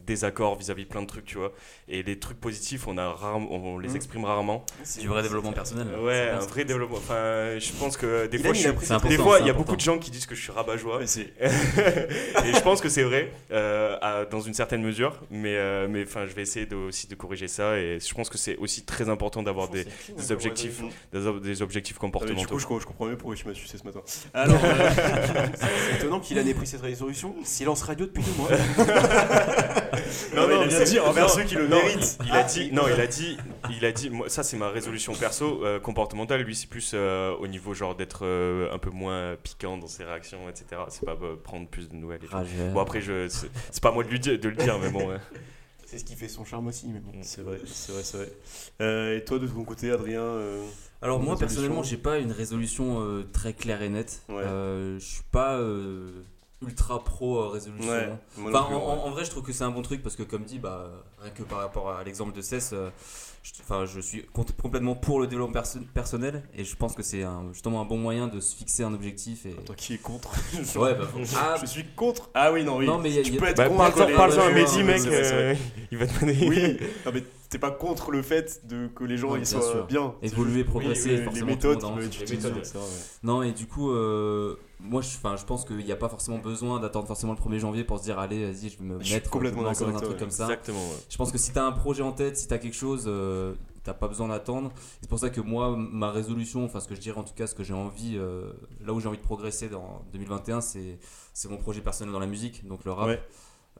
dé- désaccord vis-à-vis de plein de trucs tu vois et les trucs positifs on a rarement, on les Mhm. exprime rarement C'est du vrai développement personnel. ouais un vrai développement enfin je pense que des fois il des fois, y a beaucoup de gens qui disent que je suis rabat-joie. Et je pense que c'est vrai, euh, à- dans une certaine mesure. Mais, euh, mais enfin, je vais essayer de, aussi de corriger ça. Et je pense que c'est aussi très important d'avoir des, clean, des hein, comme objectifs, des, ob- des objectifs Ah, mais du comportementaux. coup, je, je comprends mieux pourquoi tu m'as sucé ce matin. Alors, euh, C'est étonnant qu'il ait pris cette résolution. Silence radio depuis deux mois. non, mais il a dit envers non, ceux qui le non, méritent. Il a dit, non, il a dit, il a dit, moi, ça c'est ma résolution perso, euh, comportementale. Lui, c'est plus euh, au niveau genre d'être euh, un peu moins piquant dans ses réactions, etc. C'est pas euh, prendre plus de nouvelles. et tout. Bon après, je, c'est pas moi de, lui dire, de le dire, mais bon. ouais. C'est ce qui fait son charme aussi. Mais bon. C'est vrai, c'est vrai, c'est vrai. Euh, et toi, de ton côté, Adrien euh, Alors moi personnellement j'ai pas une résolution euh, très claire et nette. Ouais. Euh, je suis pas euh, ultra pro euh, résolution. Ouais, moi non Enfin, plus, en, ouais. en- en vrai, je trouve que c'est un bon truc parce que, comme dit, bah, rien que par rapport à l'exemple de CES, euh, je, enfin, je suis com- complètement pour le développement perso- personnel et je pense que c'est justement un bon moyen de se fixer un objectif. Et... Toi qui es contre Ouais, bah, ah, Je suis contre. Ah oui, non, oui. Non, mais il y a- tu y a- peux être Bah, contre. parle-en à ouais, Mehdi, ouais, mec. euh, il va te donner. Oui, non, mais t'es pas contre le fait de, que les gens Ouais, ils bien soient sûr. bien. Évoluer, progresser, oui, oui, forcément, les le méthodes, tu les ouais. Non, et du coup, euh, moi, je, pense qu'il n'y a pas forcément besoin d'attendre forcément le 1er janvier pour se dire, allez, vas-y, je vais me Je mettre complètement dans un truc comme ça. Exactement. ouais. Je pense que si tu as un projet en tête, si tu as quelque chose, euh, t'as pas besoin d'attendre. C'est pour ça que moi, ma résolution, enfin ce que je dirais en tout cas, ce que j'ai envie, euh, là où j'ai envie de progresser dans 2021, c'est mon projet personnel dans la musique, donc le rap. Ouais.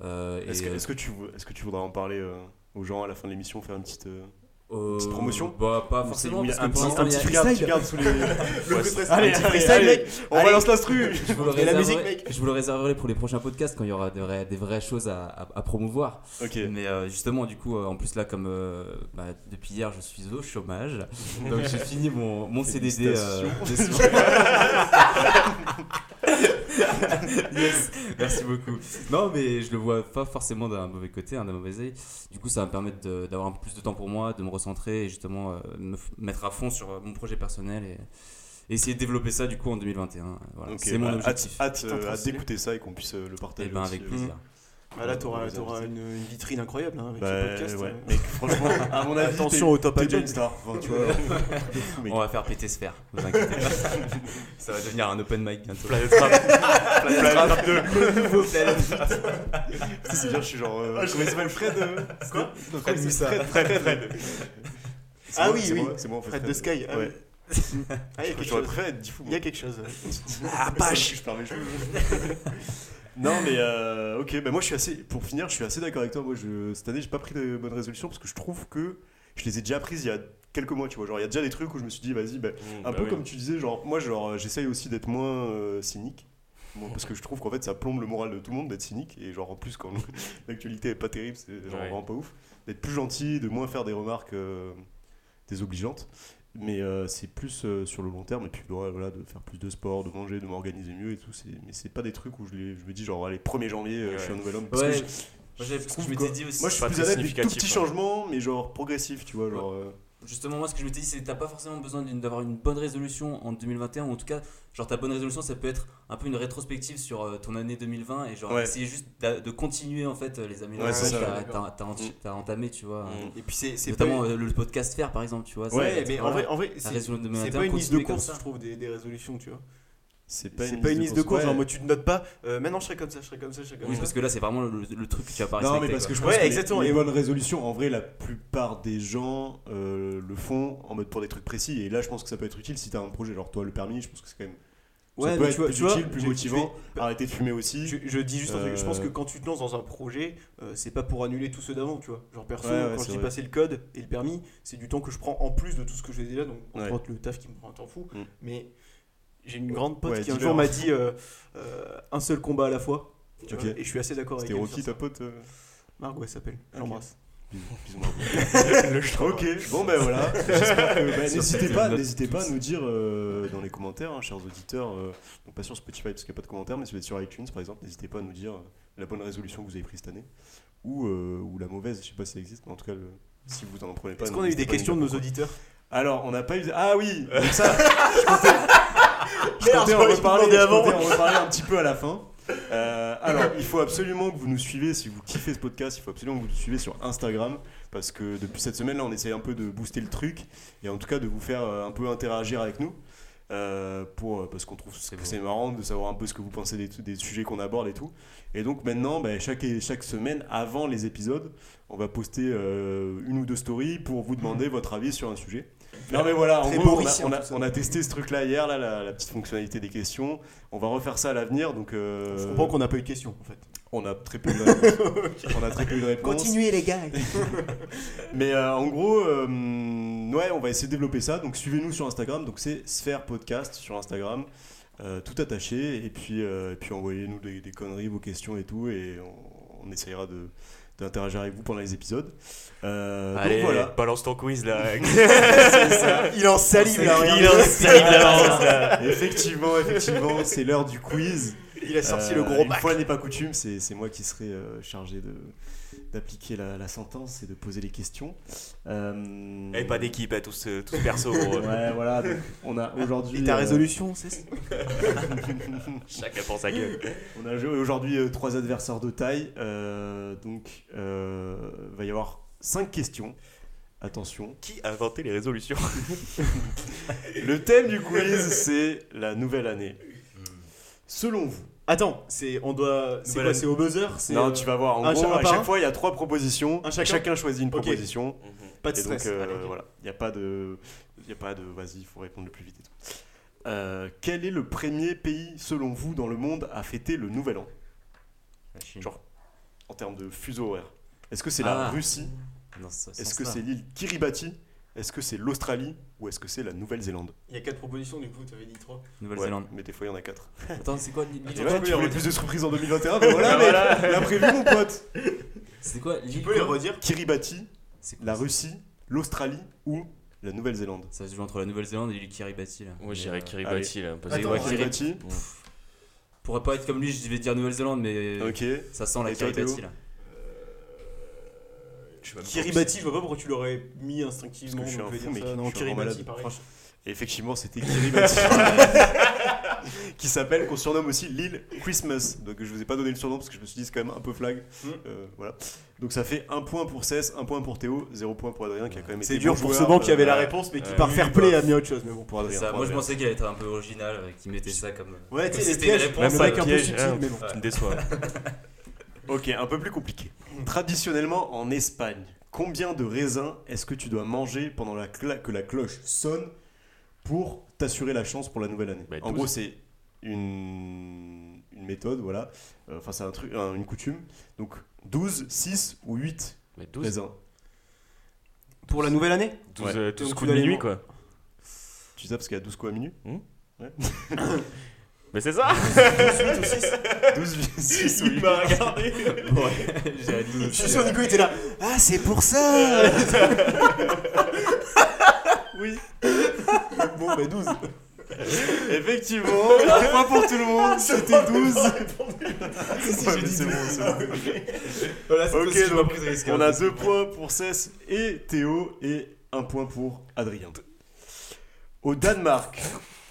Euh, Est-ce que, est-ce que tu, est-ce que tu voudrais en parler euh, aux gens à la fin de l'émission, faire une petite. Euh, petite promotion Bah, pas forcément, parce que un pour petit, un petit freestyle, tu gardes sous les. freestyle. Allez, petit freestyle, allez, mec. On Allez. balance l'instru Je vous, le Et la musique, réserverai, mec. je vous le réserverai pour les prochains podcasts quand il y aura des vraies, des vraies choses à, à- à promouvoir. Ok. Mais euh, justement, du coup, euh, en plus là, comme bah, depuis hier, je suis au chômage, donc j'ai fini mon, mon CDD. yes, merci beaucoup. Non, mais je le vois pas forcément d'un mauvais côté, hein, d'un mauvais œil. Du coup, ça va me permettre de- d'avoir un peu plus de temps pour moi, de me recentrer et justement euh, me f- mettre à fond sur euh, mon projet personnel et, et essayer de développer ça du coup en 2021. Voilà, Ok, c'est mon bah, objectif. Hâte, euh, hâte d'écouter ça et qu'on puisse euh, le Et partager. ben aussi, avec euh. Bah là, t'auras, Ouais, t'auras ouais, une, une vitrine incroyable hein, avec Bah, ce podcast. ouais. euh. Mec, franchement, à mon avis, Attention au top une star. Enfin, tu vois. On va faire péter Sphère, vous inquiétez pas. ça va devenir un open mic bientôt. Planète Rap. Planète Rap 2. Le nouveau Planète Tu sais, C'est bien, je suis genre. euh, Comment il s'appelle Fred euh, Quoi Non, Fred c'est Moussa. Fred, Fred, Fred. Ah moi, oui, c'est oui. moi, C'est moi en fait. Fred de Sky. Ah, Ouais. oui. Ah, il y a quelque chose. Il y a quelque chose. Ah, pâche Je perds mes cheveux. Non mais euh, ok, bah moi je suis assez, pour finir, je suis assez d'accord avec toi. Moi je, cette année j'ai pas pris de bonnes résolutions parce que je trouve que je les ai déjà prises il y a quelques mois, tu vois. Genre il y a déjà des trucs où je me suis dit vas-y, bah, un peu comme tu disais, genre moi genre j'essaye aussi d'être moins euh, cynique. Bon, parce que je trouve qu'en fait ça plombe le moral de tout le monde d'être cynique et genre en plus quand l'actualité est pas terrible c'est genre Ouais. vraiment pas ouf d'être plus gentil de moins faire des remarques euh, désobligeantes mais euh, c'est plus euh, sur le long terme et puis voilà, voilà, de faire plus de sport de manger de m'organiser mieux et tout c'est mais c'est pas des trucs où je, les- je me dis genre allez 1er janvier euh, je suis un nouvel homme parce que je- moi, je m'étais dit aussi. moi je suis pas plus très adepte des tout petits hein. changements mais genre progressifs tu vois genre euh, Justement, moi, ce que je m'étais dit, c'est que t'as pas forcément besoin d'avoir une bonne résolution en 2021, ou en tout cas, genre ta bonne résolution, ça peut être un peu une rétrospective sur euh, ton année 2020 et genre Ouais. essayer juste de continuer en fait euh, les améliorations Ouais, que t'as- t'as t'as ent- Mm. t'as entamées, tu vois. Mm. Et puis c'est pas. Notamment euh, le podcast faire par exemple, tu vois. ça, Ouais, mais en vrai, en vrai La c'est résolution de c'est 2021, pas une liste de ça. je trouve, des, des résolutions, tu vois. C'est pas C'est pas une liste de courses, genre moi tu te notes pas, euh, maintenant je serai comme ça, je serai comme ça, je serai comme Oui, ça. parce que là, c'est vraiment le, le truc que tu vas pas Non, mais parce quoi. que je pense Ouais, que les- exactement, les, et- bonnes résolutions, en vrai, la plupart des gens euh, le font en mode pour des trucs précis. Et là, je pense que ça peut être utile si t'as un projet. Genre, toi, le permis, je pense que c'est quand même. Ouais, ça peut mais être tu vois, plus tu vois, utile, plus je- motivant. je Arrêter de fumer aussi. Je, je dis juste un truc, je pense Euh, que quand tu te lances dans un projet, euh, c'est pas pour annuler tous ceux d'avant, tu vois. Genre perso, Ouais, ouais, quand je vrai. passer le code et le permis, c'est du temps que je prends en plus de tout ce que j'ai déjà, donc Ouais. entre autres le taf qui me prend un temps fou. Mm. Mais j'ai une grande pote Ouais, qui un jour m'a dit euh, euh, un seul combat à la fois. Euh, et je suis assez d'accord avec C'était elle. Rocky, sur ta pote euh, ouais, elle s'appelle. J'embrasse. Bisous, bisous, Margot. ok, bon ben voilà. Bah, n'hésitez pas, n'hésitez pas à nous dire euh, dans les commentaires, hein, chers auditeurs, euh, donc pas sur Spotify parce qu'il n'y a pas de commentaires, mais si vous êtes sur iTunes par exemple, n'hésitez pas à nous dire la bonne résolution que vous avez prise cette année ou, euh, ou la mauvaise, je sais pas si ça existe, mais en tout cas, le- si vous en prenez pas. Est-ce qu'on a eu des questions de nos auditeurs? Alors, on n'a pas eu. Ah oui, ça, je comptais, je comptais en reparler, je en reparler un petit peu à la fin. Euh, alors, il faut absolument que vous nous suivez si vous kiffez ce podcast. Il faut absolument que vous nous suivez sur Instagram parce que depuis cette semaine-là, on essaye un peu de booster le truc et en tout cas de vous faire euh, un peu interagir avec nous. Euh, pour, parce qu'on trouve que c'est marrant de savoir un peu ce que vous pensez des, des sujets qu'on aborde et tout. Et donc maintenant, bah, chaque, chaque semaine, avant les épisodes, on va poster euh, une ou deux stories pour vous demander votre avis sur un sujet. Non mais voilà, en gros, on a, on a- on a testé ce truc-là hier, là, la, la petite fonctionnalité des questions. On va refaire ça à l'avenir, donc euh, Je comprends qu'on n'a pas eu de questions en fait. on a très peu de réponses. on a très peu de réponses. les gars. Mais euh, en gros, euh, ouais, on va essayer de développer ça. Donc suivez-nous sur Instagram. Donc c'est Sphère Podcast sur Instagram, euh, tout attaché. Et puis, euh, et puis envoyez-nous des, des conneries, vos questions et tout, et on, on essayera de d'interagir avec vous pendant les épisodes. Euh, Allez, donc voilà. balance ton quiz là. Il en salive là, Il en salive là. effectivement, effectivement, c'est l'heure du quiz. Il a sorti Euh, le gros Une bac. fois n'est pas coutume, c'est c'est moi qui serai euh, chargé de d'appliquer la, la sentence et de poser les questions. Euh, Et pas d'équipe, hein, tous, euh, tous perso. Ouais, voilà. donc on a aujourd'hui. Et ta euh, résolution, c'est Chacun pour sa gueule. On a joué aujourd'hui euh, trois adversaires de taille. euh, donc, euh, va y avoir cinq questions. Attention. Qui a inventé les résolutions Le thème du quiz, c'est la nouvelle année. Selon vous. Attends, c'est on doit c'est quoi c'est au buzzer, c'est Non, euh, tu vas voir. En un gros, cha- un à par chaque un fois, il y a trois propositions. Un chacun choisit une Ok. proposition. pas de Et donc, stress. euh, Allez, ok. voilà. Il n'y a pas de. Il y a pas de. Vas-y, il faut répondre le plus vite et tout. Euh, quel est le premier pays, selon vous, dans le monde à fêter le nouvel an? La Chine. Genre- en termes de fuseau horaire Est-ce que c'est la Ah. Russie? Dans ce Est-ce que sens-là. c'est l'île Kiribati? Est-ce que c'est l'Australie Ou est-ce que c'est la Nouvelle-Zélande? Il y a 4 propositions, du coup, tu avais dit 3. Nouvelle-Zélande. Ouais, mais des fois il y en a 4. Attends, c'est quoi ouais, tu voulais plus de surprises en 2021, mais voilà, mec, l'a prévu mon pote C'est quoi Tu peux les redire Kiribati, la Russie, l'Australie ou la Nouvelle-Zélande? Ça se joue entre la Nouvelle-Zélande et l'île Kiribati là. Moi, je Mais, dirais euh, Kiribati là. Ouais, ouais. Kiribati, Pourrait pas être comme lui, je vais dire Nouvelle-Zélande, mais ça sent la Kiribati là. Je sais même pas Kiribati, je vois pas pourquoi tu l'aurais mis instinctivement. Parce que je suis un fou, dire mec. ça. Non, Je suis vraiment Kiribati, malade. pareil. Franchement. Et effectivement, c'était Kiribati. qui s'appelle, qu'on surnomme aussi l'île Christmas. Donc je vous ai pas donné le surnom parce que je me suis dit c'est quand même un peu flag. Mm. Euh, voilà. Donc ça fait un point pour Cess, un point pour Théo, zéro point pour Adrien qui a quand même été C'est dur bon pour ce joueur, banc qui euh, avait la ouais, réponse, mais qui Ouais. par fair play a mis autre chose. Mais bon. Pour Adrien. Ça, pour moi je Adrien. pensais qu'il allait être un peu original, euh, qu'il mettait ça comme. Ouais, tu sais, les c'était une pièges, réponse, Même le pas mec de un peu piège, subtil, hein. mais bon. Tu me déçois. Ok, un peu plus compliqué. Traditionnellement en Espagne, combien de raisins est-ce que tu dois manger pendant la que la cloche sonne pour t'assurer la chance pour la nouvelle année? Bah, En 12. gros, c'est une, une méthode, voilà. Enfin, c'est un truc, un- une coutume. Donc 12, 6 ou 8 Mais 12, raisins. Pour la nouvelle année? 12, Ouais. euh, 12 Donc, coups de minuit quoi. Tu sais parce qu'il y a 12 coups à minute Mais c'est ça 12, 6 ou 8 m'a regardé. J'ai dit. Je suis sûr, Nico était là. Ah, c'est pour ça Oui. Bon, bah 12. Effectivement, un point pour tout le monde, c'était 12. Si, si, Ouais, mais c'est 12. bon, c'est bon. Voilà, cette Ok, donc, risque, On a deux points pour Cess et Théo et un point pour Adrien. Au Danemark.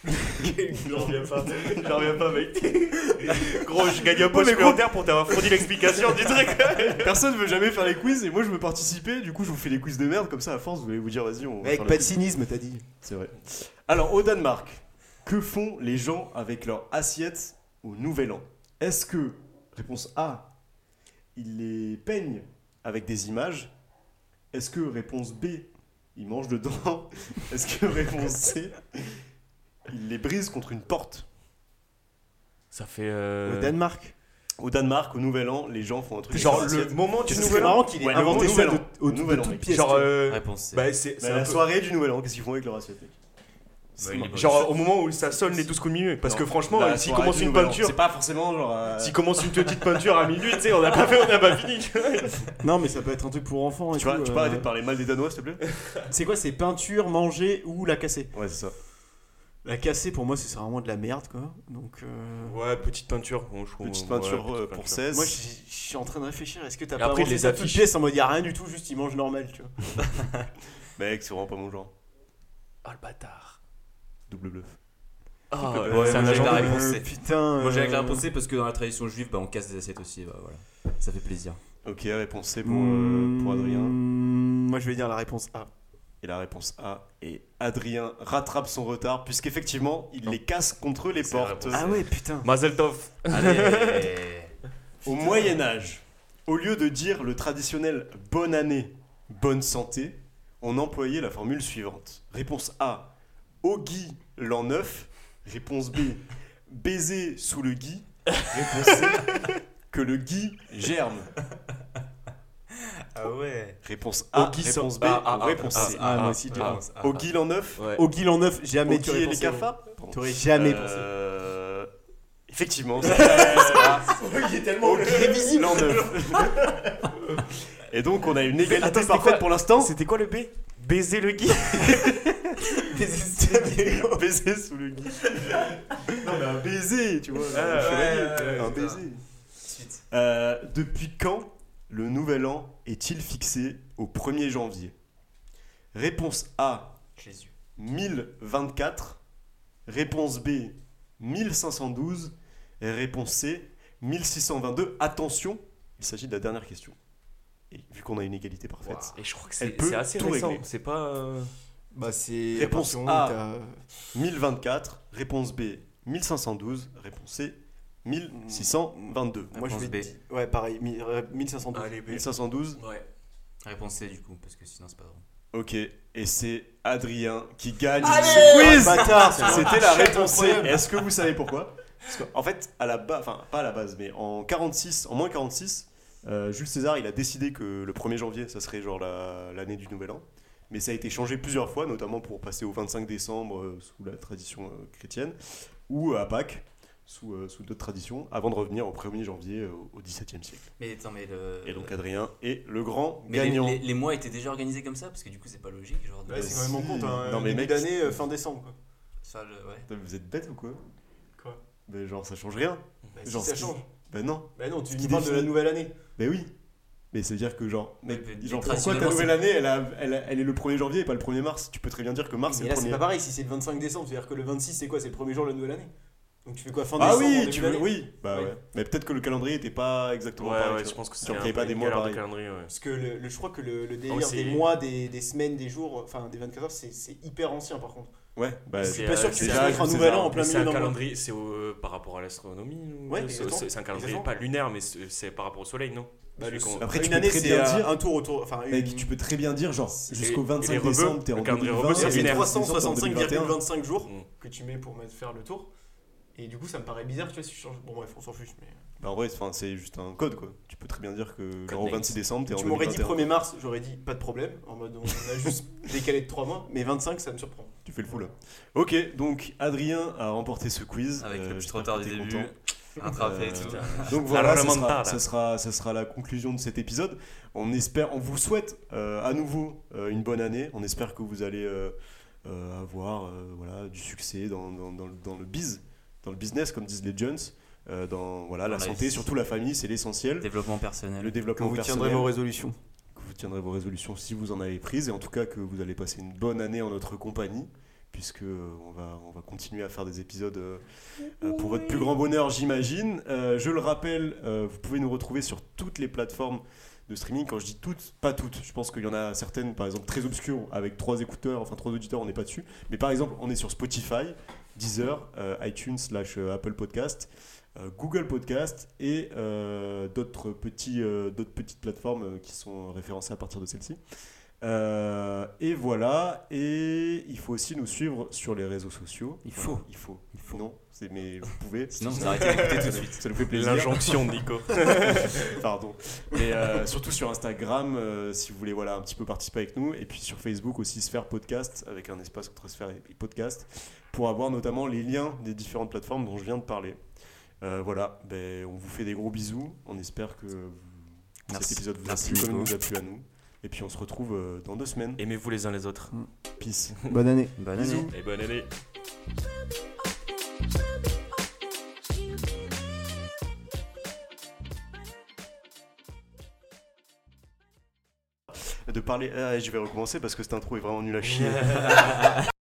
J'en reviens pas. J'en reviens pas, mec. Gros, je gagne un mais supplémentaire pour t'avoir fourni l'explication du truc. Personne veut jamais faire les quiz et moi je veux participer. Du coup, je vous fais des quiz de merde comme ça. À force, vous allez vous dire, vas-y, on. va Mec, pas de cynisme, t'as dit. C'est vrai. Alors, au Danemark, que font les gens avec leur assiette au Nouvel An? Est-ce que, réponse A, ils les peignent avec des images? Est-ce que, réponse B, ils mangent dedans? Est-ce que, réponse C, ils les brisent contre une porte Ça fait. euh, Au Danemark. Au Danemark, au Nouvel An, les gens font un truc. Genre avec le moment du C'est nouvel an. marrant qu'il ait Ouais, le inventé Nouvel ça An. au, Nouvel An, mec. Genre. euh, Réponse C. Bah, c'est. Bah, un la peu- soirée du Nouvel An, qu'est-ce qu'ils font avec leur assiette mec Bah, il est Genre au moment où ça sonne les 12 coups de minuit. Parce que franchement, la euh, s'il soirée commence du une Nouvel An. peinture. C'est pas forcément genre. euh, S'il commence une petite peinture à minuit, tu sais, on n'a pas fait, on n'a pas fini. tu vois. Non, mais ça peut être un truc pour enfants. et Tu, vois, tout, tu euh, peux arrêter de parler mal des Danois, s'il te plaît? C'est quoi C'est peinture, manger ou la casser? Ouais, c'est ça. La casser, pour moi, c'est vraiment de la merde, quoi. Donc. euh, Ouais, petite peinture. bon, je trouve, Petite ouais, peinture petite euh, pour peinture. 16. Moi, je suis en train de réfléchir. Est-ce que t'as pas après, les affiches. pièce en mode y a rien du tout, juste il mange normal, tu vois Mec, c'est vraiment pas mon genre. Ah, le bâtard. Double bluff. Ah, Ouais, ouais, c'est un agent j'ai- de la réponse C. Putain. Moi j'ai avec la euh, réponse C parce que dans la tradition juive, bah, on casse des assiettes aussi. Bah, voilà. Ça fait plaisir. Ok, réponse C pour, euh, pour Adrien. Hmm, Moi, je vais dire la réponse A. Et la réponse A. Et Adrien rattrape son retard, puisqu'effectivement, il les casse contre les portes. Ah ouais, putain. Mazel Tov. Allez Au Moyen-Âge, au lieu de dire le traditionnel bonne année, bonne santé, on employait la formule suivante. Réponse A. Au gui l'an 9. Réponse B. Baiser sous le gui. Réponse C. Que le gui germe. Ah ouais Réponse A. Réponse sans- B. Ah, ah, ah, réponse C. Ah, moi aussi, réponse Au ah. gui l'an 9. Ouais. Au Guil en neuf, jamais et les cafards. T'aurais jamais pensé. Euh, Effectivement. Il est tellement Révisible l'an 9. Et donc on a une égalité attends, parfaite quoi pour l'instant. C'était quoi le B? Baiser le gui baiser sous le gui. non mais un baiser, tu vois. Ah, un chevalier, ouais, ouais, un ouais, baiser. Suite. Euh, depuis quand le nouvel an est-il fixé au 1er janvier? Réponse A, Jésus. 1024. Réponse B, 1512. Et réponse C, 1622. Attention, il s'agit de la dernière question. Et vu qu'on a une égalité parfaite. Et je crois que Elle c'est assez tout récent. régler. C'est pas. euh, Bah, c'est. Réponse A. moment où 1024. Réponse B, 1512. Réponse C, 1622. t'as- Moi, je vais. B. dire- Ouais, pareil, mi- euh, 1512. Allez, B. 1512. Ouais. Réponse C du coup, parce que sinon c'est pas drôle. Ok, et c'est Adrien qui gagne Allez ce quiz. Bâtard, c'est C'était la réponse C. Est-ce que vous savez pourquoi? Parce qu'en fait, à la base, enfin pas à la base, mais en 46, en moins 46, Euh, Jules César, il a décidé que le 1er janvier, ça serait genre la- l'année du Nouvel An. Mais ça a été changé plusieurs fois, notamment pour passer au 25 décembre euh, sous la tradition euh, chrétienne, ou à Pâques sous, euh, sous d'autres traditions, avant de revenir au 1er janvier euh, au XVIIe siècle. Mais attends, mais le. Et donc Adrien est le grand mais gagnant. les- les mois étaient déjà organisés comme ça Parce que du coup, c'est pas logique. Genre de- Ouais, c'est quand même en si. compte. Hein, Non, mais début mec, d'année, euh, fin décembre. Quoi. Ça, le- ouais. Putain, Vous êtes bête ou quoi? Quoi? Mais genre ça change rien. Bah, Genre, si ça change. Ben non. Bah non, tu qui parles de la nouvelle année. Mais oui. Mais ça veut dire que genre, Mais- mais genre pourquoi ta nouvelle année, elle, a- elle, est le 1er janvier et pas le 1er mars? Tu peux très bien dire que mars c'est Mais le là, c'est 1er. pas pareil. Si c'est le 25 décembre, c'est-à-dire que le 26, c'est quoi? C'est le premier jour de la nouvelle année. Donc tu fais quoi fin Ah décembre oui, début tu veux, d'année oui, bah Oui. ouais. Mais peut-être que le calendrier était pas exactement Ouais, pareil. ouais, tu je vois. pense que c'est un y avait pas des mois pareils. calendrier, ouais. Parce que le, le- je crois que le, le délire Ouais, c'est- des mois, des, des semaines, des jours, enfin des 24 heures, c'est c'est hyper ancien par contre. Ouais, bah Je suis c'est, pas sûr euh, que tu c'est puisses mettre un nouvel an en plein C'est milieu un d'un mois. calendrier, c'est au- par rapport à l'astronomie ou- Ouais, c'est- exactement. c'est c'est un calendrier Exactement. pas lunaire, mais c'est c'est par rapport au soleil, non? Bah, Celui le- qu'on- Après, tu une peux année, très c'est bien euh, dire- un tour autour. Enfin, Mec, une- tu peux très bien dire genre Et- jusqu'au et 25 les rebeux, décembre, t'es en le calendrier 2020, rebeux, c'est et c'est le lunaire. 365,25 jours Mm. que tu mets pour mettre- faire le tour. Et du coup, ça me paraît bizarre, tu vois, si je change. Bon, bref, on s'en fiche. Mais... Bah en vrai, c'est juste un code quoi. Tu peux très bien dire que genre au name. 26 décembre, t'es en Tu m'aurais dit 2021. 1er mars, j'aurais dit pas de problème. En mode, on a juste décalé de 3 mois. Mais 25, ça me surprend. Tu fais le fou là. Ok, donc Adrien a remporté ce quiz. Avec Euh, le petit j'espère retard du début. Attrapé, Euh, etc. Donc voilà, ça sera, ça, sera, ça sera la conclusion de cet épisode. On espère, on vous souhaite euh, à nouveau euh, une bonne année. On espère que vous allez euh, euh, avoir euh, voilà, du succès dans, dans, dans le- dans le biz, dans le business, comme disent les jeunes. Euh, dans voilà, la Dans la santé, vie. surtout la famille, c'est l'essentiel. Développement personnel. Le développement vous personnel, tiendrez vos résolutions. que vous tiendrez vos résolutions si vous en avez prises, et en tout cas que vous allez passer une bonne année en notre compagnie, puisque euh, on va, on va continuer à faire des épisodes euh, pour votre plus grand bonheur, j'imagine. Euh, je le rappelle, euh, vous pouvez nous retrouver sur toutes les plateformes de streaming. Quand je dis toutes, pas toutes. Je pense qu'il y en a certaines, par exemple, très obscures, avec trois écouteurs, enfin trois auditeurs, on n'est pas dessus. Mais par exemple, on est sur Spotify, Deezer, euh, iTunes slash euh, Apple Podcast. euh, Google Podcast et euh, d'autres petits, euh, d'autres petites plateformes qui sont référencées à partir de celle-ci. Euh, et voilà, et il faut aussi nous suivre sur les réseaux sociaux. Il Voilà, faut. il faut, il faut. Non, c'est mais vous pouvez. Sinon, vous arrêtez d'écouter tout de suite. Ça nous fait plaisir. L'injonction de Nico. Pardon. Mais euh, surtout sur Instagram, euh, si vous voulez voilà, un petit peu participer avec nous. Et puis sur Facebook aussi, Sphère Podcast, avec un espace entre Sphère et Podcast, pour avoir notamment les liens des différentes plateformes dont je viens de parler. Euh, voilà, ben, on vous fait des gros bisous. On espère que vous- cet épisode vous a plu comme il Nico. nous a plu à nous. Et puis on se retrouve euh, dans deux semaines. Aimez-vous les uns les autres. Peace. Bonne année. Bonne année. Bisous. Et bonne année. De parler. Ah, je vais recommencer parce que cette intro est vraiment nulle à chier.